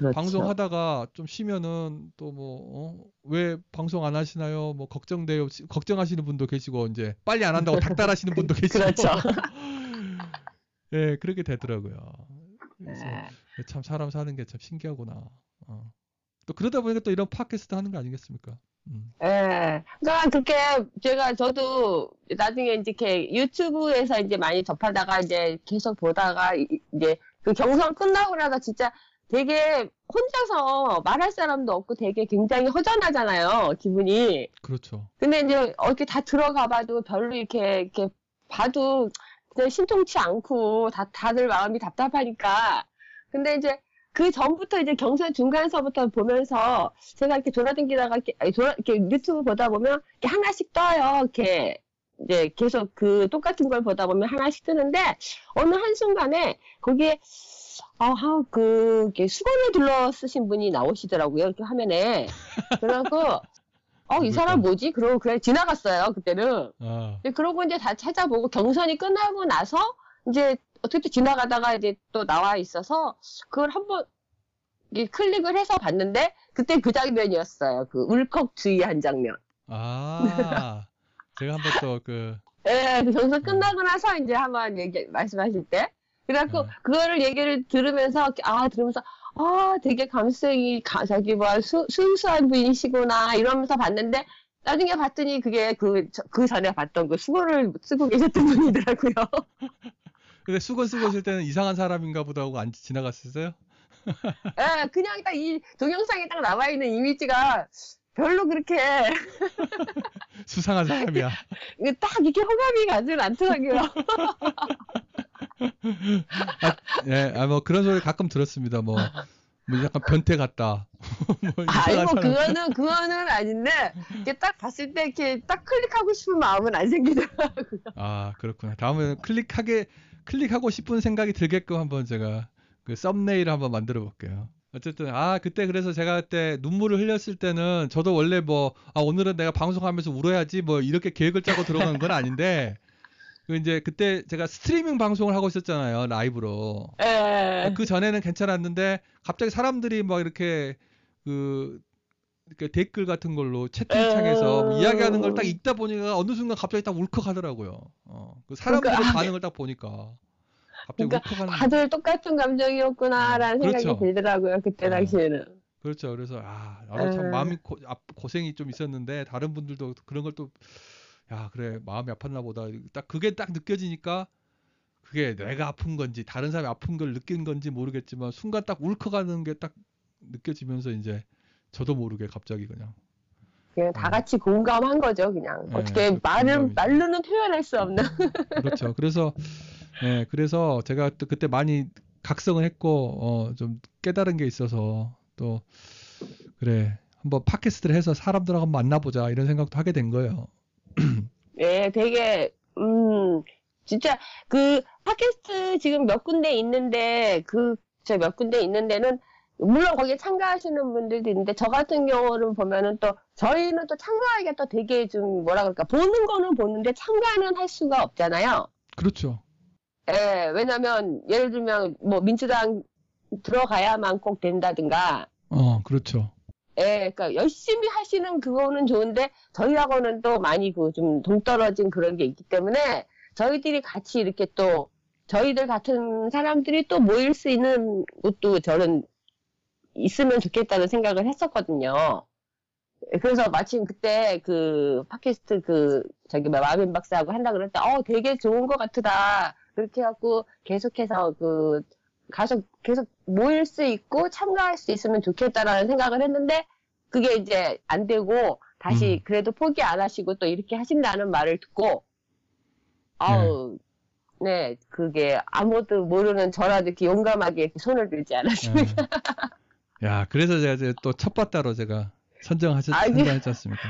그렇죠. 방송하다가 좀 쉬면은 또뭐왜 방송 안 하시나요? 뭐 걱정돼요. 시- 걱정하시는 분도 계시고 이제 빨리 안 한다고 닥달하시는 분도 계시고. 그렇죠. 예, 그렇게 되더라고요. 그래서 예. 참 사람 사는 게 참 신기하구나. 어. 또 그러다 보니까 또 이런 팟캐스트 하는 거 아니겠습니까? 음. 예. 그러니까 그렇게 제가 저도 나중에 이제 이렇게 유튜브에서 이제 많이 접하다가 이제 계속 보다가 이- 이제 그 경선 끝나고 나서 진짜 되게 혼자서 말할 사람도 없고 되게 굉장히 허전하잖아요. 기분이. 그렇죠. 근데 이제 어떻게 다 들어가 봐도 별로 이렇게 이렇게 봐도 그냥 신통치 않고 다 다들 마음이 답답하니까. 근데 이제 그 전부터 이제 경선 중간서부터 보면서 제가 이렇게 돌아다니다가 이렇게, 돌아, 이렇게 유튜브 보다 보면 이렇게 하나씩 떠요. 이렇게 이제 계속 그 똑같은 걸 보다 보면 하나씩 뜨는데 어느 한 순간에 거기에 아, 그, 이렇게 수건을 둘러 쓰신 분이 나오시더라고요. 이렇게 화면에. 그래갖고, 어, 이 사람 뭐지? 그러고 그냥 지나갔어요, 그때는. 아, 근데 그러고 이제 다 찾아보고 경선이 끝나고 나서 이제 어떻게 지나가다가 이제 또 나와 있어서 그걸 한번 클릭을 해서 봤는데 그때 그 장면이었어요. 그 울컥 주의한 장면. 아, 제가 한번 또 그, 예, 그 경선 끝나고 나서 이제 한번 얘기, 말씀하실 때. 그래갖고 네. 그거를 얘기를 들으면서, 아, 들으면서, 아, 되게 감성이, 가, 저기, 뭐, 수, 순수한 분이시구나, 이러면서 봤는데, 나중에 봤더니 그게 그, 저- 그 전에 봤던 그 수고를 쓰고 계셨던 분이더라고요. 근데 수건 쓰고 있을 때는 이상한 사람인가 보다 하고 안 지나갔었어요? 예, 그냥 딱 이 동영상에 딱 나와 있는 이미지가 별로 그렇게, 수상한 사람이야. 이게 딱 이렇게 호감이 가지는 않더라고요. 예, 아, 뭐 그런 소리 가끔 들었습니다. 뭐, 뭐 약간 변태 같다. 뭐 사람. 그거는, 그거는 아닌데, 이렇게 딱 봤을 때 이렇게 딱 클릭하고 싶은 마음은 안 생기더라고요. 아, 그렇구나. 다음에 클릭하게, 클릭하고 싶은 생각이 들게끔 한번 제가 그 썸네일을 한번 만들어 볼게요. 어쨌든, 아, 그때 그래서 제가 그때 눈물을 흘렸을 때는 저도 원래 뭐, 아, 오늘은 내가 방송하면서 울어야지 뭐 이렇게 계획을 짜고 들어간 건 아닌데, 그 이제 그때 제가 스트리밍 방송을 하고 있었잖아요. 라이브로. 예. 그 전에는 괜찮았는데 갑자기 사람들이 막 이렇게 그 이렇게 댓글 같은 걸로 채팅창에서 뭐 음. 이야기하는 걸 딱 읽다 보니까 어느 순간 갑자기 딱 울컥하더라고요. 어, 그 사람들의 그러니까- 반응을 딱 보니까 갑자기 그러니까 울컥하는. 다들 똑같은 감정이었구나라는 음, 생각이 그렇죠. 들더라고요. 그때 어. 당시에는. 그렇죠. 그래서 아 나도 참 음. 마음이 고, 아, 고생이 좀 있었는데 다른 분들도 그런 걸 또 야 그래 마음이 아팠나 보다. 딱 그게 딱 느껴지니까 그게 내가 아픈 건지 다른 사람이 아픈 걸 느낀 건지 모르겠지만 순간 딱 울컥하는 게 딱 느껴지면서 이제 저도 모르게 갑자기 그냥 그냥 다 같이 공감한 거죠, 그냥. 네, 어떻게 그 말은, 공감이죠. 말로는 표현할 수 없는. 그렇죠. 그래서 예 그래서 제가 또 그때 많이 각성을 했고 어 좀 깨달은 게 있어서 또 그래 한번 팟캐스트를 해서 사람들하고 만나보자 이런 생각도 하게 된 거예요. 예, 되게, 음, 진짜, 그, 팟캐스트 지금 몇 군데 있는데, 그, 저 몇 군데 있는 데는, 물론 거기에 참가하시는 분들도 있는데, 저 같은 경우는 보면은 또, 저희는 또 참가하기가 또 되게 좀, 뭐라 그럴까, 보는 거는 보는데 참가는 할 수가 없잖아요. 그렇죠. 예, 왜냐면, 예를 들면, 뭐, 민주당 들어가야만 꼭 된다든가, 어 그렇죠. 예, 그러니까 열심히 하시는 그거는 좋은데 저희하고는 또 많이 그 좀 동떨어진 그런 게 있기 때문에 저희들이 같이 이렇게 또 저희들 같은 사람들이 또 모일 수 있는 곳도 저는 있으면 좋겠다는 생각을 했었거든요. 예, 그래서 마침 그때 그 팟캐스트 그 저기 뭐 마빈 박사하고 한다 때어 되게 좋은 것 같다 그렇게 해갖고 계속해서 그 가서 계속 모일 수 있고 참가할 수 있으면 좋겠다라는 생각을 했는데 그게 이제 안 되고 다시 음. 그래도 포기 안 하시고 또 이렇게 하신다는 말을 듣고 아우 네 그게 아무도 모르는 저라도 이렇게 용감하게 이렇게 손을 들지 않았습니다. 예. 야, 그래서 제가 또 첫바따로 제가 선정하셨, 아니. 선정했지 않습니까?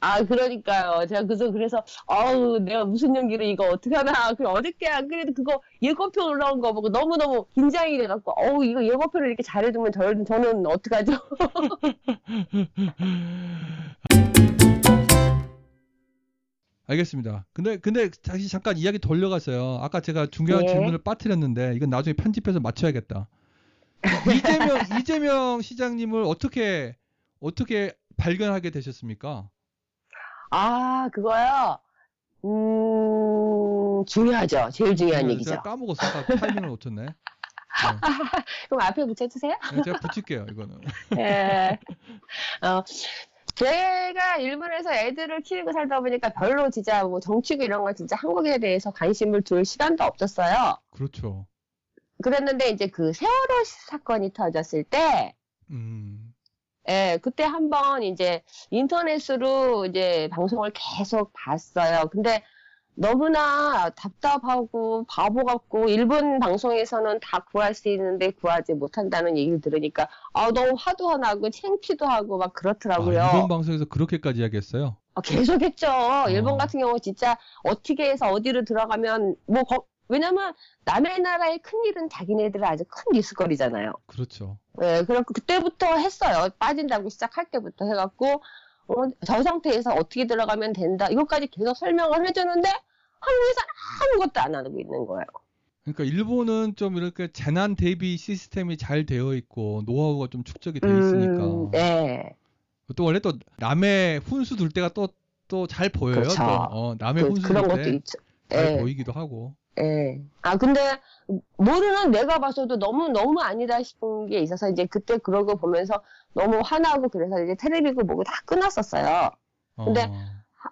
아 그러니까요. 제가 그래서 그래서 아우 내가 무슨 연기를 이거 어떻게 하나 그 어저께 안 그래도 그거 예고편 올라온 거 보고 너무 너무 긴장이 돼갖고 어우 이거 예고편을 이렇게 잘해주면 저, 저는 어떡하죠? 알겠습니다. 근데 근데 다시 잠깐 이야기 돌려갔어요. 아까 제가 중요한 예. 질문을 빠뜨렸는데 이건 나중에 편집해서 맞춰야겠다. 이재명 이재명 시장님을 어떻게 어떻게 발견하게 되셨습니까? 아 그거요. 음 중요하죠. 제일 중요한 네, 얘기죠. 제가 까먹었어. 아까 타이밍을 놓쳤네. 네. 그럼 앞에 붙여주세요. 네, 제가 붙일게요. 이거는. 예. 어, 제가 일본에서 애들을 키우고 살다 보니까 별로 진짜 뭐 정치고 이런 거 진짜 한국에 대해서 관심을 둘 시간도 없었어요. 그렇죠. 그랬는데 이제 그 세월호 사건이 터졌을 때, 음. 예, 그때 한번 이제 인터넷으로 이제 방송을 계속 봤어요. 근데 너무나 답답하고 바보 같고 일본 방송에서는 다 구할 수 있는데 구하지 못한다는 얘기를 들으니까 아 너무 화도 나고 창피도 하고 막 아, 그렇더라고요. 일본 방송에서 그렇게까지 이야기했어요. 아, 계속했죠. 일본 어. 같은 경우 진짜 어떻게 해서 어디로 들어가면 뭐 거- 왜냐면 남의 나라의 큰 일은 자기네들 아주 큰 뉴스거리잖아요. 그렇죠. 예, 그래갖고 그때부터 했어요. 빠진다고 시작할 때부터 해갖고 어, 저 상태에서 어떻게 들어가면 된다. 이것까지 계속 설명을 해주는데 한국에서 아무것도 안 하고 있는 거예요. 그러니까 일본은 좀 이렇게 재난 대비 시스템이 잘 되어 있고 노하우가 좀 축적이 돼 음, 있으니까 네. 또 원래 또 남의 훈수 둘 때가 또 또 잘 보여요. 그렇죠. 또 어, 남의 그, 훈수 그런 것도 있죠. 예. 보이기도 하고. 예. 아, 근데, 모르는 내가 봐서도 너무, 너무 아니다 싶은 게 있어서, 이제 그때 그러고 보면서 너무 화나고 그래서 이제 텔레비고 뭐고 다 끊었었어요. 근데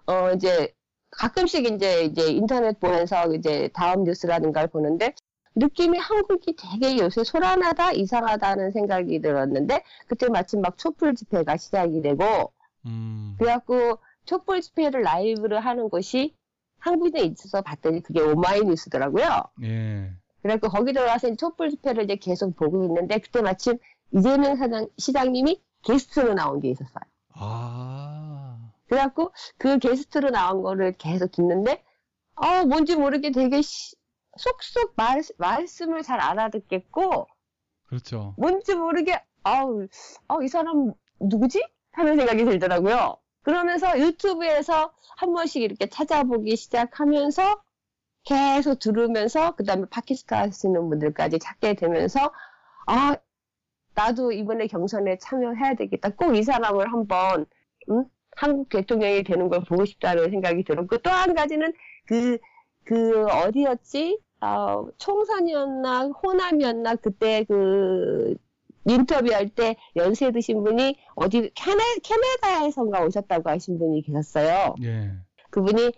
어, 어, 이제, 가끔씩 이제, 이제 인터넷 보면서 이제 다음 뉴스라든가 를 보는데, 느낌이 한국이 되게 요새 소란하다, 이상하다는 생각이 들었는데, 그때 마침 막 촛불 집회가 시작이 되고, 음, 그래갖고 촛불 집회를 라이브를 하는 곳이 한국에 있어서 봤더니 그게 오마이뉴스더라고요. 예. 그래갖고 거기 들어가서 촛불 집회를 이제 계속 보고 있는데 그때 마침 이재명 사장, 시장님이 게스트로 나온 게 있었어요. 아, 그래갖고 그 게스트로 나온 거를 계속 듣는데 어 뭔지 모르게 되게 시- 쏙쏙 말, 말씀을 잘 알아듣겠고 그렇죠. 뭔지 모르게 아우 어, 이 사람 누구지? 하는 생각이 들더라고요. 그러면서 유튜브에서 한 번씩 이렇게 찾아보기 시작하면서 계속 들으면서 그 다음에 팟캐스트 하시는 분들까지 찾게 되면서 아 나도 이번에 경선에 참여해야 되겠다. 꼭 이 사람을 한번 응? 한국 대통령이 되는 걸 보고 싶다는 생각이 들었고 또 한 가지는 그그 어디였지? 어, 총선이었나 호남이었나 그때 그 인터뷰할 때 연세 드신 분이 어디 캐네, 캐나다에선가 오셨다고 하신 분이 계셨어요. 예. 그분이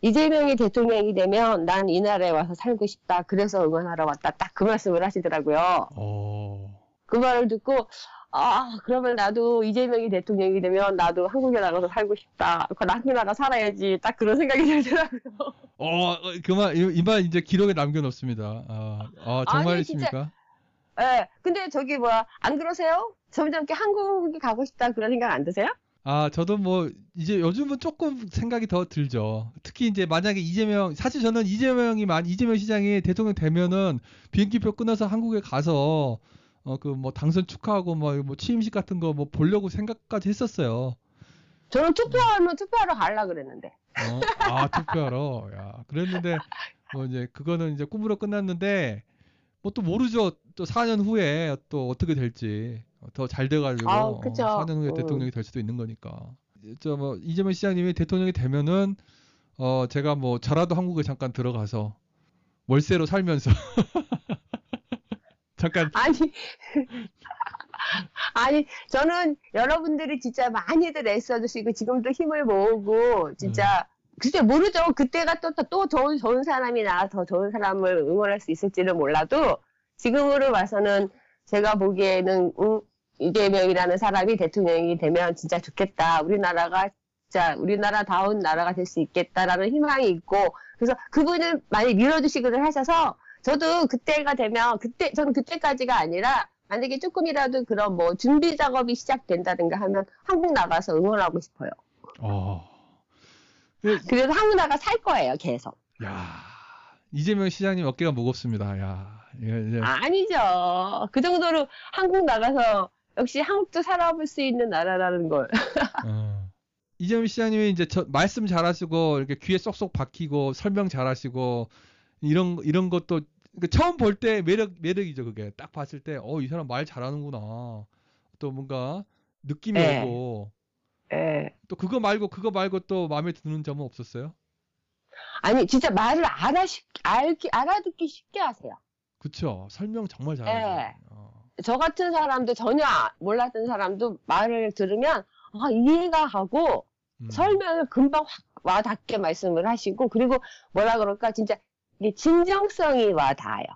이재명이 대통령이 되면 난 이 나라에 와서 살고 싶다. 그래서 응원하러 왔다. 딱 그 말씀을 하시더라고요. 어, 그 말을 듣고 아 그러면 나도 이재명이 대통령이 되면 나도 한국에 나가서 살고 싶다. 그 한국 나가 살아야지. 딱 그런 생각이 들더라고요. 어, 그만 이만 이제 기록에 남겨놓습니다. 아, 아 정말이십니까? 예. 근데 저기 뭐야 안 그러세요? 점점 이렇게 한국에 가고 싶다 그런 생각 안 드세요? 아, 저도 뭐 이제 요즘은 조금 생각이 더 들죠. 특히 이제 만약에 이재명 사실 저는 이재명이 만 이재명 시장이 대통령 되면은 비행기표 끊어서 한국에 가서 어 그 뭐 당선 축하하고 뭐, 뭐 취임식 같은 거 뭐 보려고 생각까지 했었어요. 저는 투표하면 투표하러 가려 그랬는데. 어, 아 투표하러. 야, 그랬는데 뭐 이제 그거는 이제 꿈으로 끝났는데 뭐 또 모르죠. 또 4년 후에 또 어떻게 될지 더 잘 돼가지고 아, 어, 그죠. 4년 후에 음. 대통령이 될 수도 있는 거니까. 저뭐 이재명 시장님이 대통령이 되면은 어 제가 뭐 저라도 한국에 잠깐 들어가서 월세로 살면서 잠깐 아니, 아니, 저는 여러분들이 진짜 많이들 애써주시고, 지금도 힘을 모으고, 진짜, 글쎄, 모르죠. 그때가 또, 또, 또 좋은, 좋은 사람이 나, 더 좋은 사람을 응원할 수 있을지는 몰라도, 지금으로 봐서는 제가 보기에는, 음, 이재명이라는 사람이 대통령이 되면 진짜 좋겠다. 우리나라가 진짜 우리나라다운 나라가 될 수 있겠다라는 희망이 있고 그래서 그분을 많이 밀어주시기를 하셔서 저도 그때가 되면 그때 저는 그때까지가 아니라 만약에 조금이라도 그런 뭐 준비 작업이 시작된다든가 하면 한국 나가서 응원하고 싶어요. 어. 그, 그래서 한국 나가 살 거예요, 계속. 야 이재명 시장님 어깨가 무겁습니다. 야 이게 이제 아니죠. 그 정도로 한국 나가서 역시 한국도 살아볼 수 있는 나라라는 걸. 어. 이재명 시장님이 이제 저, 말씀 잘하시고 이렇게 귀에 쏙쏙 박히고 설명 잘하시고 이런 이런 것도 그러니까 처음 볼 때 매력 매력이죠 그게 딱 봤을 때 어 이 사람 말 잘하는구나 또 뭔가 느낌이 네. 오고 예. 또 그거 말고 그거 말고 또 마음에 드는 점은 없었어요? 아니, 진짜 말을 알아, 알기, 알아듣기 쉽게 하세요. 그쵸 설명 정말 잘하죠. 네. 어. 저 같은 사람도 전혀 몰랐던 사람도 말을 들으면, 아, 이해가 가고, 음. 설명을 금방 확 와닿게 말씀을 하시고, 그리고 뭐라 그럴까, 진짜, 이게 진정성이 와닿아요.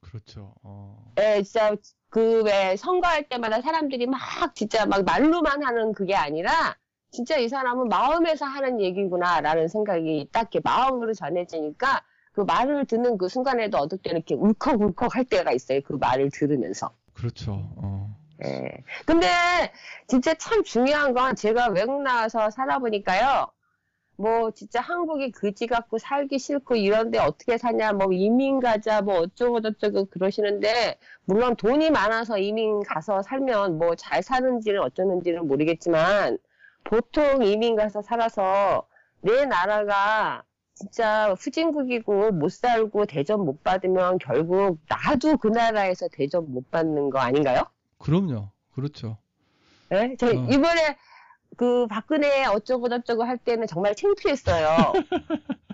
그렇죠. 어. 예, 진짜, 그, 왜, 선거할 때마다 사람들이 막, 진짜 막 말로만 하는 그게 아니라, 진짜 이 사람은 마음에서 하는 얘기구나, 라는 생각이 딱 이렇게 마음으로 전해지니까, 그 말을 듣는 그 순간에도 어떨 때는 이렇게 울컥울컥 할 때가 있어요. 그 말을 들으면서. 그렇죠. 어. 예. 근데, 진짜 참 중요한 건 제가 외국 나와서 살아보니까요, 뭐, 진짜 한국이 그지 같고 살기 싫고 이런데 어떻게 사냐, 뭐, 이민 가자, 뭐, 어쩌고 저쩌고 그러시는데, 물론 돈이 많아서 이민 가서 살면 뭐 잘 사는지는 어쩌는지는 모르겠지만, 보통 이민 가서 살아서 내 나라가 진짜 후진국이고 못 살고 대접 못 받으면 결국 나도 그 나라에서 대접 못 받는 거 아닌가요? 그럼요. 그렇죠. 예? 저 어. 이번에 그 박근혜 어쩌고 저쩌고 할 때는 정말 창피했어요.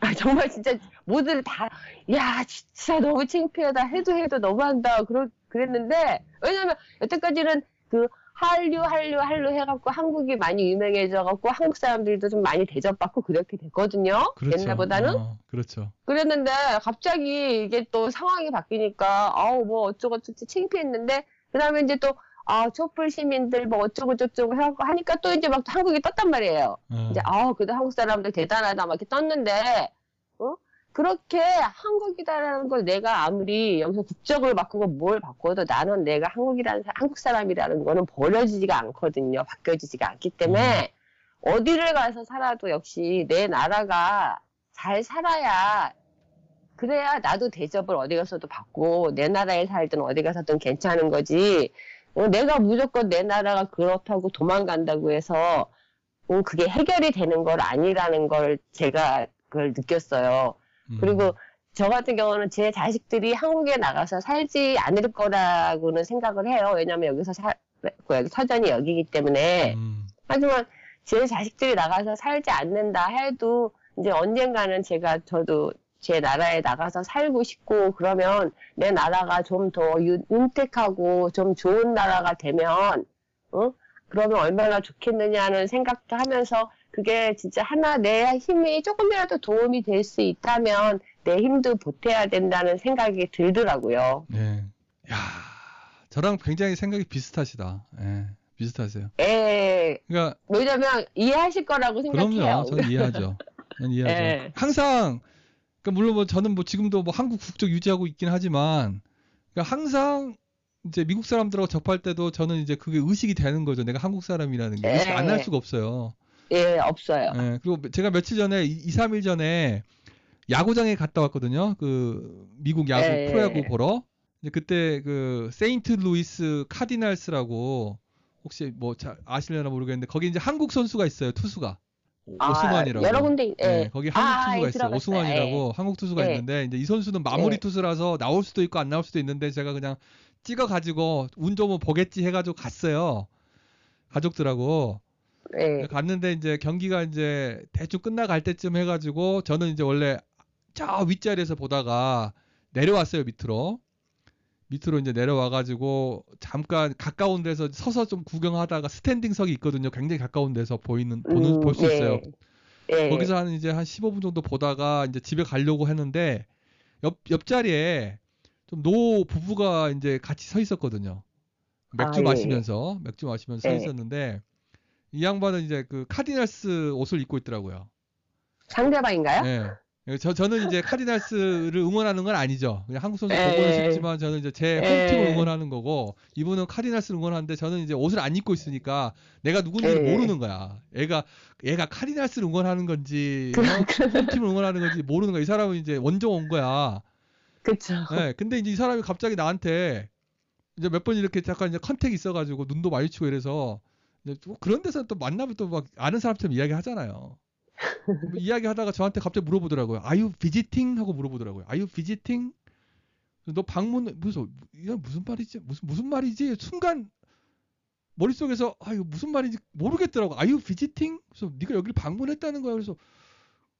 아, 정말 진짜 모두를 다, 야, 진짜 너무 창피하다. 해도 해도 너무한다. 그러, 그랬는데, 왜냐면 여태까지는 그 한류, 한류, 한류 해갖고 한국이 많이 유명해져갖고 한국 사람들도 좀 많이 대접받고 그렇게 됐거든요. 그렇죠. 옛날보다는. 어, 그렇죠. 그랬는데 갑자기 이게 또 상황이 바뀌니까 아우 뭐 어쩌고 저쩌고 창피했는데 그 다음에 이제 또 아, 촛불 시민들 뭐 어쩌고 저쩌고 해갖고 하니까 또 이제 막 한국이 떴단 말이에요. 어. 이제 아 그래도 한국 사람들 대단하다 막 이렇게 떴는데 어? 그렇게 한국이다라는 걸 내가 아무리 여기서 국적을 바꾸고 뭘 바꿔도 나는 내가 한국이라는 사- 한국 사람이라는 거는 버려지지가 않거든요. 바뀌어지지가 않기 때문에 어디를 가서 살아도 역시 내 나라가 잘 살아야 그래야 나도 대접을 어디 가서도 받고 내 나라에 살든 어디 가서든 괜찮은 거지. 어, 내가 무조건 내 나라가 그렇다고 도망간다고 해서 어, 그게 해결이 되는 걸 아니라는 걸 제가 그걸 느꼈어요. 음. 그리고 저 같은 경우는 제 자식들이 한국에 나가서 살지 않을 거라고는 생각을 해요. 왜냐면 여기서 살, 그 여기 터전이 여기기 때문에. 음. 하지만 제 자식들이 나가서 살지 않는다 해도 이제 언젠가는 제가 저도 제 나라에 나가서 살고 싶고 그러면 내 나라가 좀 더 윤택하고 좀 좋은 나라가 되면 어? 그러면 얼마나 좋겠느냐는 생각도 하면서 그게 진짜 하나 내 힘이 조금이라도 도움이 될 수 있다면 내 힘도 보태야 된다는 생각이 들더라고요. 예. 야, 저랑 굉장히 생각이 비슷하시다. 예. 비슷하세요. 예, 그러니까 왜냐면 이해하실 거라고 생각해요. 그럼요. 저는 이해하죠. 저는 이해하죠. 예. 항상 그러니까 물론 뭐 저는 뭐 지금도 뭐 한국 국적 유지하고 있긴 하지만 그러니까 항상 이제 미국 사람들하고 접할 때도 저는 이제 그게 의식이 되는 거죠. 내가 한국 사람이라는 게 의식 안할 예. 수가 없어요. 예, 없어요. 예, 그리고 제가 며칠 전에 2, 3일 전에 야구장에 갔다 왔거든요. 그 미국 야구 예. 프로야구 보러. 이제 그때 그 세인트 루이스 카디날스라고 혹시 뭐 잘 아실려나 모르겠는데 거기 이제 한국 선수가 있어요. 투수가 오- 오승환이라고. 아, 여러 군데, 예. 네, 거기 한국 아, 투수가 예, 있어요. 오승환이라고 한국 투수가 예. 있는데 이제 이 선수는 마무리 예. 투수라서 나올 수도 있고 안 나올 수도 있는데 제가 그냥 찍어 가지고 운 좋으면 보겠지 해 가지고 갔어요. 가족들하고 예. 갔는데 이제 경기가 이제 대충 끝나갈 때쯤 해 가지고 저는 이제 원래 저 윗자리에서 보다가 내려왔어요 밑으로 밑으로 이제 내려와가지고 잠깐 가까운 데서 서서 좀 구경하다가 스탠딩석이 있거든요. 굉장히 가까운 데서 보이는 보는 음, 볼수 예. 있어요. 예. 거기서 한 이제 한 15분 정도 보다가 이제 집에 가려고 했는데 옆 옆자리에 좀 노 부부가 이제 같이 서 있었거든요. 맥주 아, 예, 마시면서 맥주 마시면서 서 예. 있었는데 이 양반은 이제 그 카디날스 옷을 입고 있더라고요. 상대방인가요? 예. 저 저는 이제 카디날스를 응원하는 건 아니죠. 그냥 한국 선수 예. 보고는 싶지만 저는 이제 제 예. 홈팀을 응원하는 거고 이분은 카디날스를 응원하는데 저는 이제 옷을 안 입고 있으니까 내가 누군지를 예. 모르는 거야. 얘가 얘가 카디날스를 응원하는 건지? 홈팀을 응원하는 건지 모르는 거야. 이 사람은 이제 원정 온 거야. 그쵸. 네, 근데 이제 이 사람이 갑자기 나한테 이제 몇 번 이렇게 잠깐 이제 컨택이 있어가지고 눈도 마주치고 이래서 그런 데서 또 만나면 또 막 아는 사람처럼 이야기 하잖아요. 뭐 이야기 하다가 저한테 갑자기 물어보더라고요. You visiting? 하고 물어보더라고요. You visiting? 너 방문 무슨 이게 무슨 말이지? 무슨 무슨 말이지? 순간 머릿속에서 아 이거 무슨 말인지 모르겠더라고. You visiting? 그래서 네가 여기를 방문했다는 거야. 그래서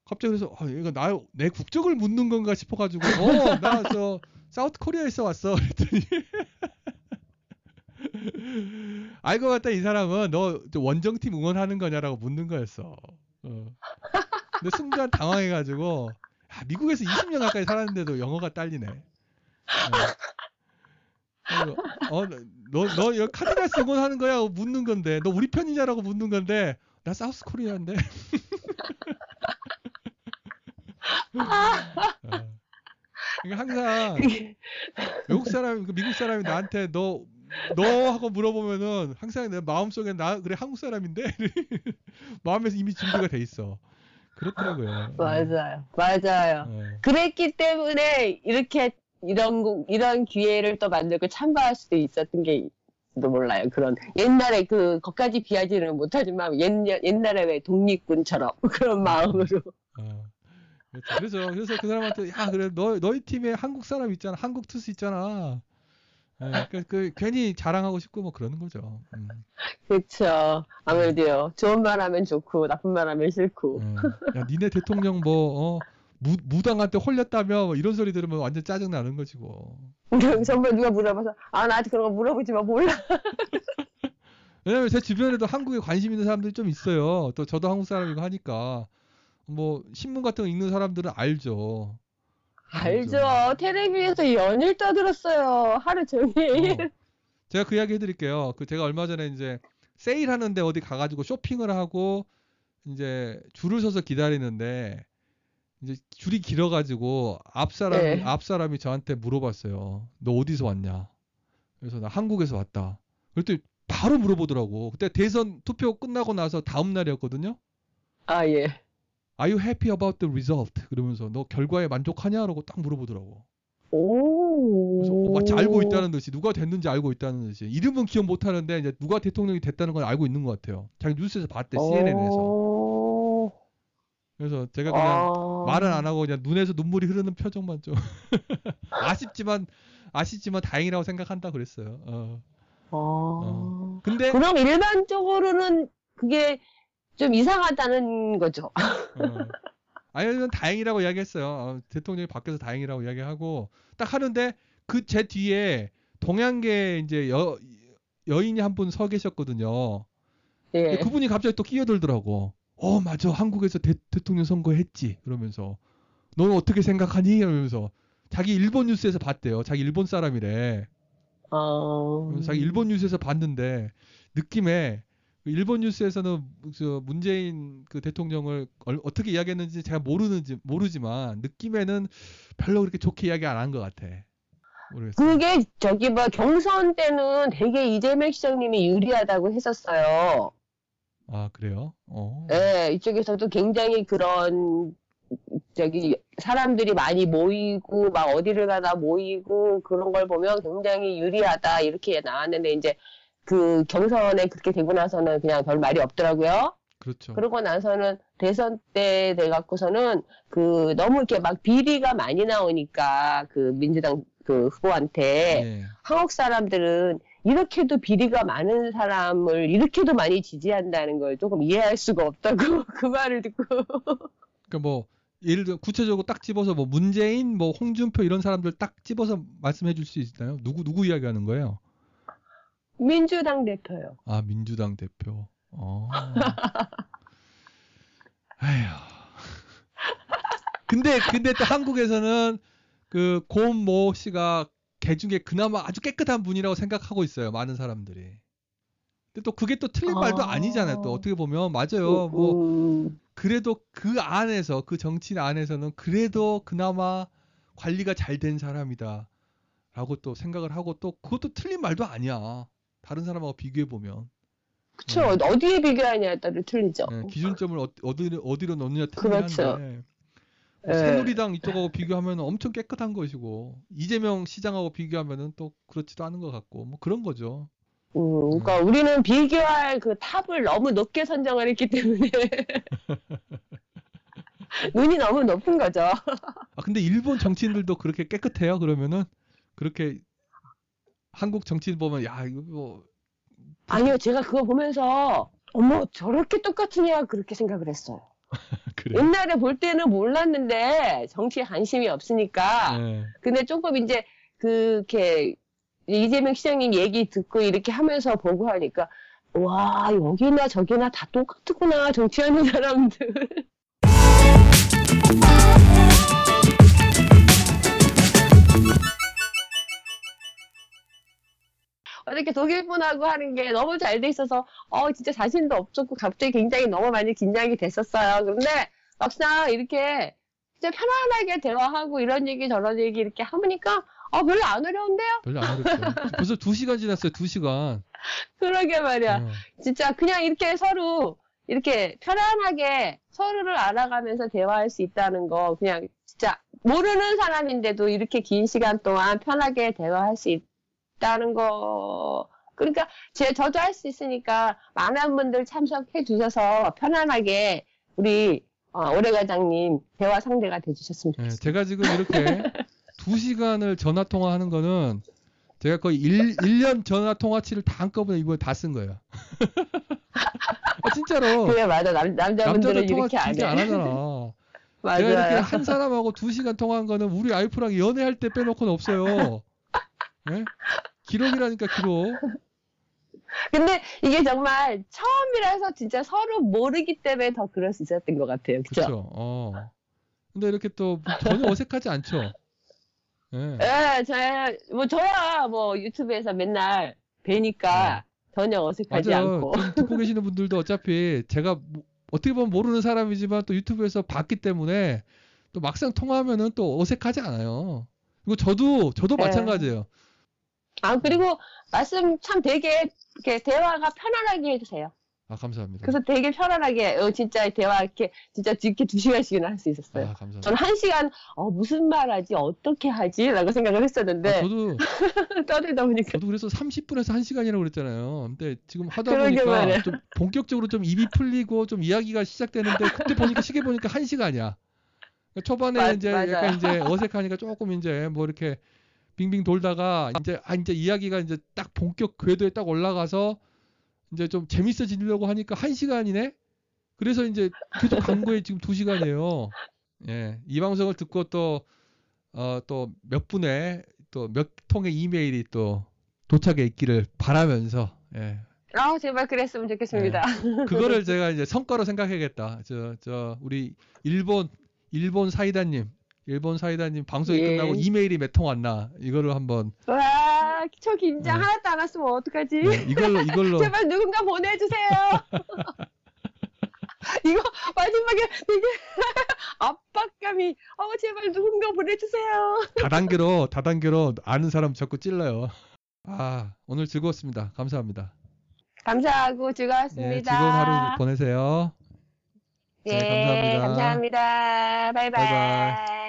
갑자기 그래서 아 얘가 나 내 국적을 묻는 건가 싶어 가지고 어 나 저 사우트 코리아에서 왔어 그랬더니 알고 봤다 이 사람은 너저 원정팀 응원하는 거냐라고 묻는 거였어. 어. 근데 순간 당황해가지고 야, 미국에서 20년 가까이 살았는데도 영어가 딸리네. 어, 어, 너, 너, 여기 카디나스 응원하는 거야? 묻는 건데, 너 우리 편이냐라고 묻는 건데, 나 사우스 코리아인데. 어. 그러니까 항상 외국 사람, 그 미국 사람이 나한테 너, 너 하고 물어보면은 항상 내 마음속에 나 그래 한국 사람인데 마음에서 이미 준비가 돼 있어. 그렇더라고요. 맞아요. 맞아요. 어. 그랬기 때문에 이렇게 이런 거- 이런 기회를 또 만들고 참가할 수도 있었던 게 도 몰라요. 그런 옛날에 그 것까지 비하지는 못하지만 옛, 옛날에 왜 독립군처럼 그런 마음으로 어. 그래서 그래서 그 사람한테 야 그래 너 너희 팀에 한국 사람 있잖아 한국 투수 있잖아. 예, 그, 그 괜히 자랑하고 싶고 뭐 그러는 거죠. 음, 그렇죠. 아무래도요. 좋은 말 하면 좋고 나쁜 말 하면 싫고. 음. 야 니네 대통령 뭐 어, 무, 무당한테 홀렸다며 뭐 이런 소리 들으면 완전 짜증 나는 거지 뭐. 정말 누가 물어봐서 아 나한테 그런 거 물어보지 마 몰라. 왜냐면 제 주변에도 한국에 관심 있는 사람들이 좀 있어요. 또 저도 한국 사람이고 하니까 뭐 신문 같은 거 읽는 사람들은 알죠. 알죠. 텔레비에서 연일 떠들었어요. 하루 종일. 어. 제가 그 이야기 해드릴게요. 그 제가 얼마 전에 이제 세일하는데 어디 가가지고 쇼핑을 하고 이제 줄을 서서 기다리는데 이제 줄이 길어가지고 앞 사람 네. 앞 사람이 저한테 물어봤어요. 너 어디서 왔냐? 그래서 나 한국에서 왔다. 그랬더니 바로 물어보더라고. 그때 대선 투표 끝나고 나서 다음 날이었거든요. 아 예. Are you happy about the result? 그러면서 너 결과에 만족하냐라고 딱 물어보더라고. 오. 그래서 어, 마치 알고 있다는 듯이 누가 됐는지 알고 있다는 듯이 이름은 기억 못 하는데 이제 누가 대통령이 됐다는 건 알고 있는 것 같아요. 자기 뉴스에서 봤대 CNN에서. 오. 그래서 제가 그냥 아. 말은 안 하고 그냥 눈에서 눈물이 흐르는 표정만 좀 아쉽지만 아쉽지만 다행이라고 생각한다 그랬어요. 어. 아. 근데 그럼 일반적으로는 그게 좀 이상하다는 거죠. 어. 아니 전 다행이라고 이야기했어요. 어, 대통령이 바뀌어서 다행이라고 이야기하고 딱 하는데 그 제 뒤에 동양계 이제 여 여인이 한 분 서 계셨거든요. 예. 그분이 갑자기 또 끼어들더라고. 어, 맞아. 한국에서 대, 통령 선거 했지. 그러면서. 너는 어떻게 생각하니? 이러면서. 자기 일본 뉴스에서 봤대요. 자기 일본 사람이래. 어. 자기 일본 뉴스에서 봤는데 느낌에 그 일본 뉴스에서는 저 문재인 그 대통령을 얼- 어떻게 이야기했는지 제가 모르는지 모르지만 느낌에는 별로 그렇게 좋게 이야기 안 한 것 같아. 모르겠어요. 그게 저기 뭐 경선 때는 되게 이재명 시장님이 유리하다고 했었어요. 아 그래요? 어. 예, 이쪽에서도 굉장히 그런 저기 사람들이 많이 모이고 막 어디를 가나 모이고 그런 걸 보면 굉장히 유리하다 이렇게 나왔는데 이제 그 경선에 그렇게 되고 나서는 그냥 별 말이 없더라고요. 그렇죠. 그러고 나서는 대선 때 돼갖고서는 그 너무 이렇게 막 비리가 많이 나오니까 그 민주당 그 후보한테 예. 한국 사람들은 이렇게도 비리가 많은 사람을 이렇게도 많이 지지한다는 걸 조금 이해할 수가 없다고 그 말을 듣고 그러니까 뭐 예를 들어 구체적으로 딱 집어서 뭐 문재인, 뭐 홍준표 이런 사람들 딱 집어서 말씀해 줄 수 있나요? 누구 누구 이야기하는 거예요? 민주당 대표요. 아 민주당 대표. 어. 아휴. 근데 근데 또 한국에서는 그 고모 씨가 개 중에 그나마 아주 깨끗한 분이라고 생각하고 있어요. 많은 사람들이. 근데 또 그게 또 틀린 말도 아. 아니잖아요. 또 어떻게 보면 맞아요. 뭐 음, 그래도 그 안에서 그 정치인 안에서는 그래도 그나마 관리가 잘 된 사람이다. 라고 또 생각을 하고 또 그것도 틀린 말도 아니야. 다른 사람하고 비교해 보면 그쵸. 네. 어디에 비교하냐에 따라 틀리죠. 예, 기준점을 어, 어디로 어디로 넣느냐 틀리긴 그렇죠. 한데 예. 새누리당 이쪽하고 비교하면 엄청 깨끗한 것이고 이재명 시장하고 비교하면은 또 그렇지도 않은 것 같고 뭐 그런 거죠. 음, 그러니까 우리는 비교할 그 탑을 너무 높게 선정을 했기 때문에 눈이 너무 높은 거죠. 아 근데 일본 정치인들도 그렇게 깨끗해요? 그러면은 그렇게 한국 정치인 보면 야 이거 뭐 아니요, 제가 그거 보면서 어머 저렇게 똑같으냐 그렇게 생각을 했어요. 그래. 옛날에 볼 때는 몰랐는데 정치에 관심이 없으니까 예. 근데 조금 이제 그렇게 이재명 시장님 얘기 듣고 이렇게 하면서 보고 하니까 와 여기나 저기나 다 똑같구나 정치하는 사람들. 어떻게 독일 분하고 하는 게 너무 잘 돼 있어서 어 진짜 자신도 없었고 갑자기 굉장히 너무 많이 긴장이 됐었어요. 그런데 막상 이렇게 진짜 편안하게 대화하고 이런 얘기 저런 얘기 이렇게 하니까 어 별로 안 어려운데요? 별로 안 어렵죠. 벌써 두 시간 지났어요. 두 시간. 그러게 말이야. 어. 진짜 그냥 이렇게 서로 이렇게 편안하게 서로를 알아가면서 대화할 수 있다는 거 그냥 진짜 모르는 사람인데도 이렇게 긴 시간 동안 편하게 대화할 수 있 다는 거 그러니까 제 저도 할 수 있으니까 많은 분들 참석해 주셔서 편안하게 우리 어, 오래 과장님 대화 상대가 돼 주셨으면 예, 좋겠어요. 제가 지금 이렇게 두 시간을 전화 통화하는 거는 제가 거의 1, 일년 전화 통화치를 다 한꺼번에 이번에 다 쓴 거예요. 아, 진짜로. 그래 맞아 남, 남자분들은 이렇게 안. 안 하잖아. 제가 이렇게 맞아요. 한 사람하고 두 시간 통화한 거는 우리 와이프랑 연애할 때 빼놓고는 없어요. 예? 기록이라니까 기록. 근데 이게 정말 처음이라서 진짜 서로 모르기 때문에 더 그럴 수 있었던 것 같아요. 그렇죠. 어. 근데 이렇게 또 전혀 어색하지 않죠. 예. 예, 저야, 뭐, 저야, 뭐, 유튜브에서 맨날 뵈니까 전혀 어색하지 네. 맞아요. 않고. 듣고 계시는 분들도 어차피 제가 뭐- 어떻게 보면 모르는 사람이지만 또 유튜브에서 봤기 때문에 또 막상 통화하면은 또 어색하지 않아요. 그리고 저도 저도 네. 마찬가지예요. 아, 그리고 말씀 참 되게, 이렇게 대화가 편안하게 해주세요. 아 감사합니다. 그래서 되게 편안하게, 어, 진짜 대화 이렇게, 진짜 이렇게 두 시간씩이나 할 수 있었어요. 아 감사합니다. 저는 한 시간, 어, 무슨 말 하지? 어떻게 하지? 라고 생각을 했었는데, 아, 저도 떠들다 보니까. 저도 그래서 30분에서 1 시간이라고 그랬잖아요. 근데 지금 하다 보니까 말이야. 좀 본격적으로 좀 입이 풀리고 좀 이야기가 시작되는데 그때 보니까 시계 보니까 1 시간이야. 초반에 맞- 이제 맞아요. 약간 이제 어색하니까 조금 이제 뭐 이렇게 빙빙 돌다가 이제 아 이제 이야기가 이제 딱 본격 궤도에 딱 올라가서 이제 좀 재밌어지려고 하니까 1시간이네. 그래서 이제 계속 간 거에 지금 2시간이에요. 예. 이 방송을 듣고 또 어, 또 몇 분의 또 몇 통의 이메일이 또 도착해 있기를 바라면서 예. 아, 제발 그랬으면 좋겠습니다. 그거를 제가 이제 성과로 생각해야겠다. 저 저 우리 일본 일본 사이다님 일본 사이다님 방송이 예. 끝나고 이메일이 몇 통 왔나 이거를 한번 와, 저 긴장 네. 하나도 안 왔으면 어떡하지? 네, 이걸로 이걸로 제발 누군가 보내주세요. 이거 마지막에 되게 압박감이 어 제발 누군가 보내주세요. 다단계로 다단계로 아는 사람 자꾸 찔러요. 아 오늘 즐거웠습니다. 감사합니다. 감사하고 즐거웠습니다. 예, 즐거운 하루 보내세요. 예, 네, 감사합니다. 감사합니다. 바이바이. 바이바이.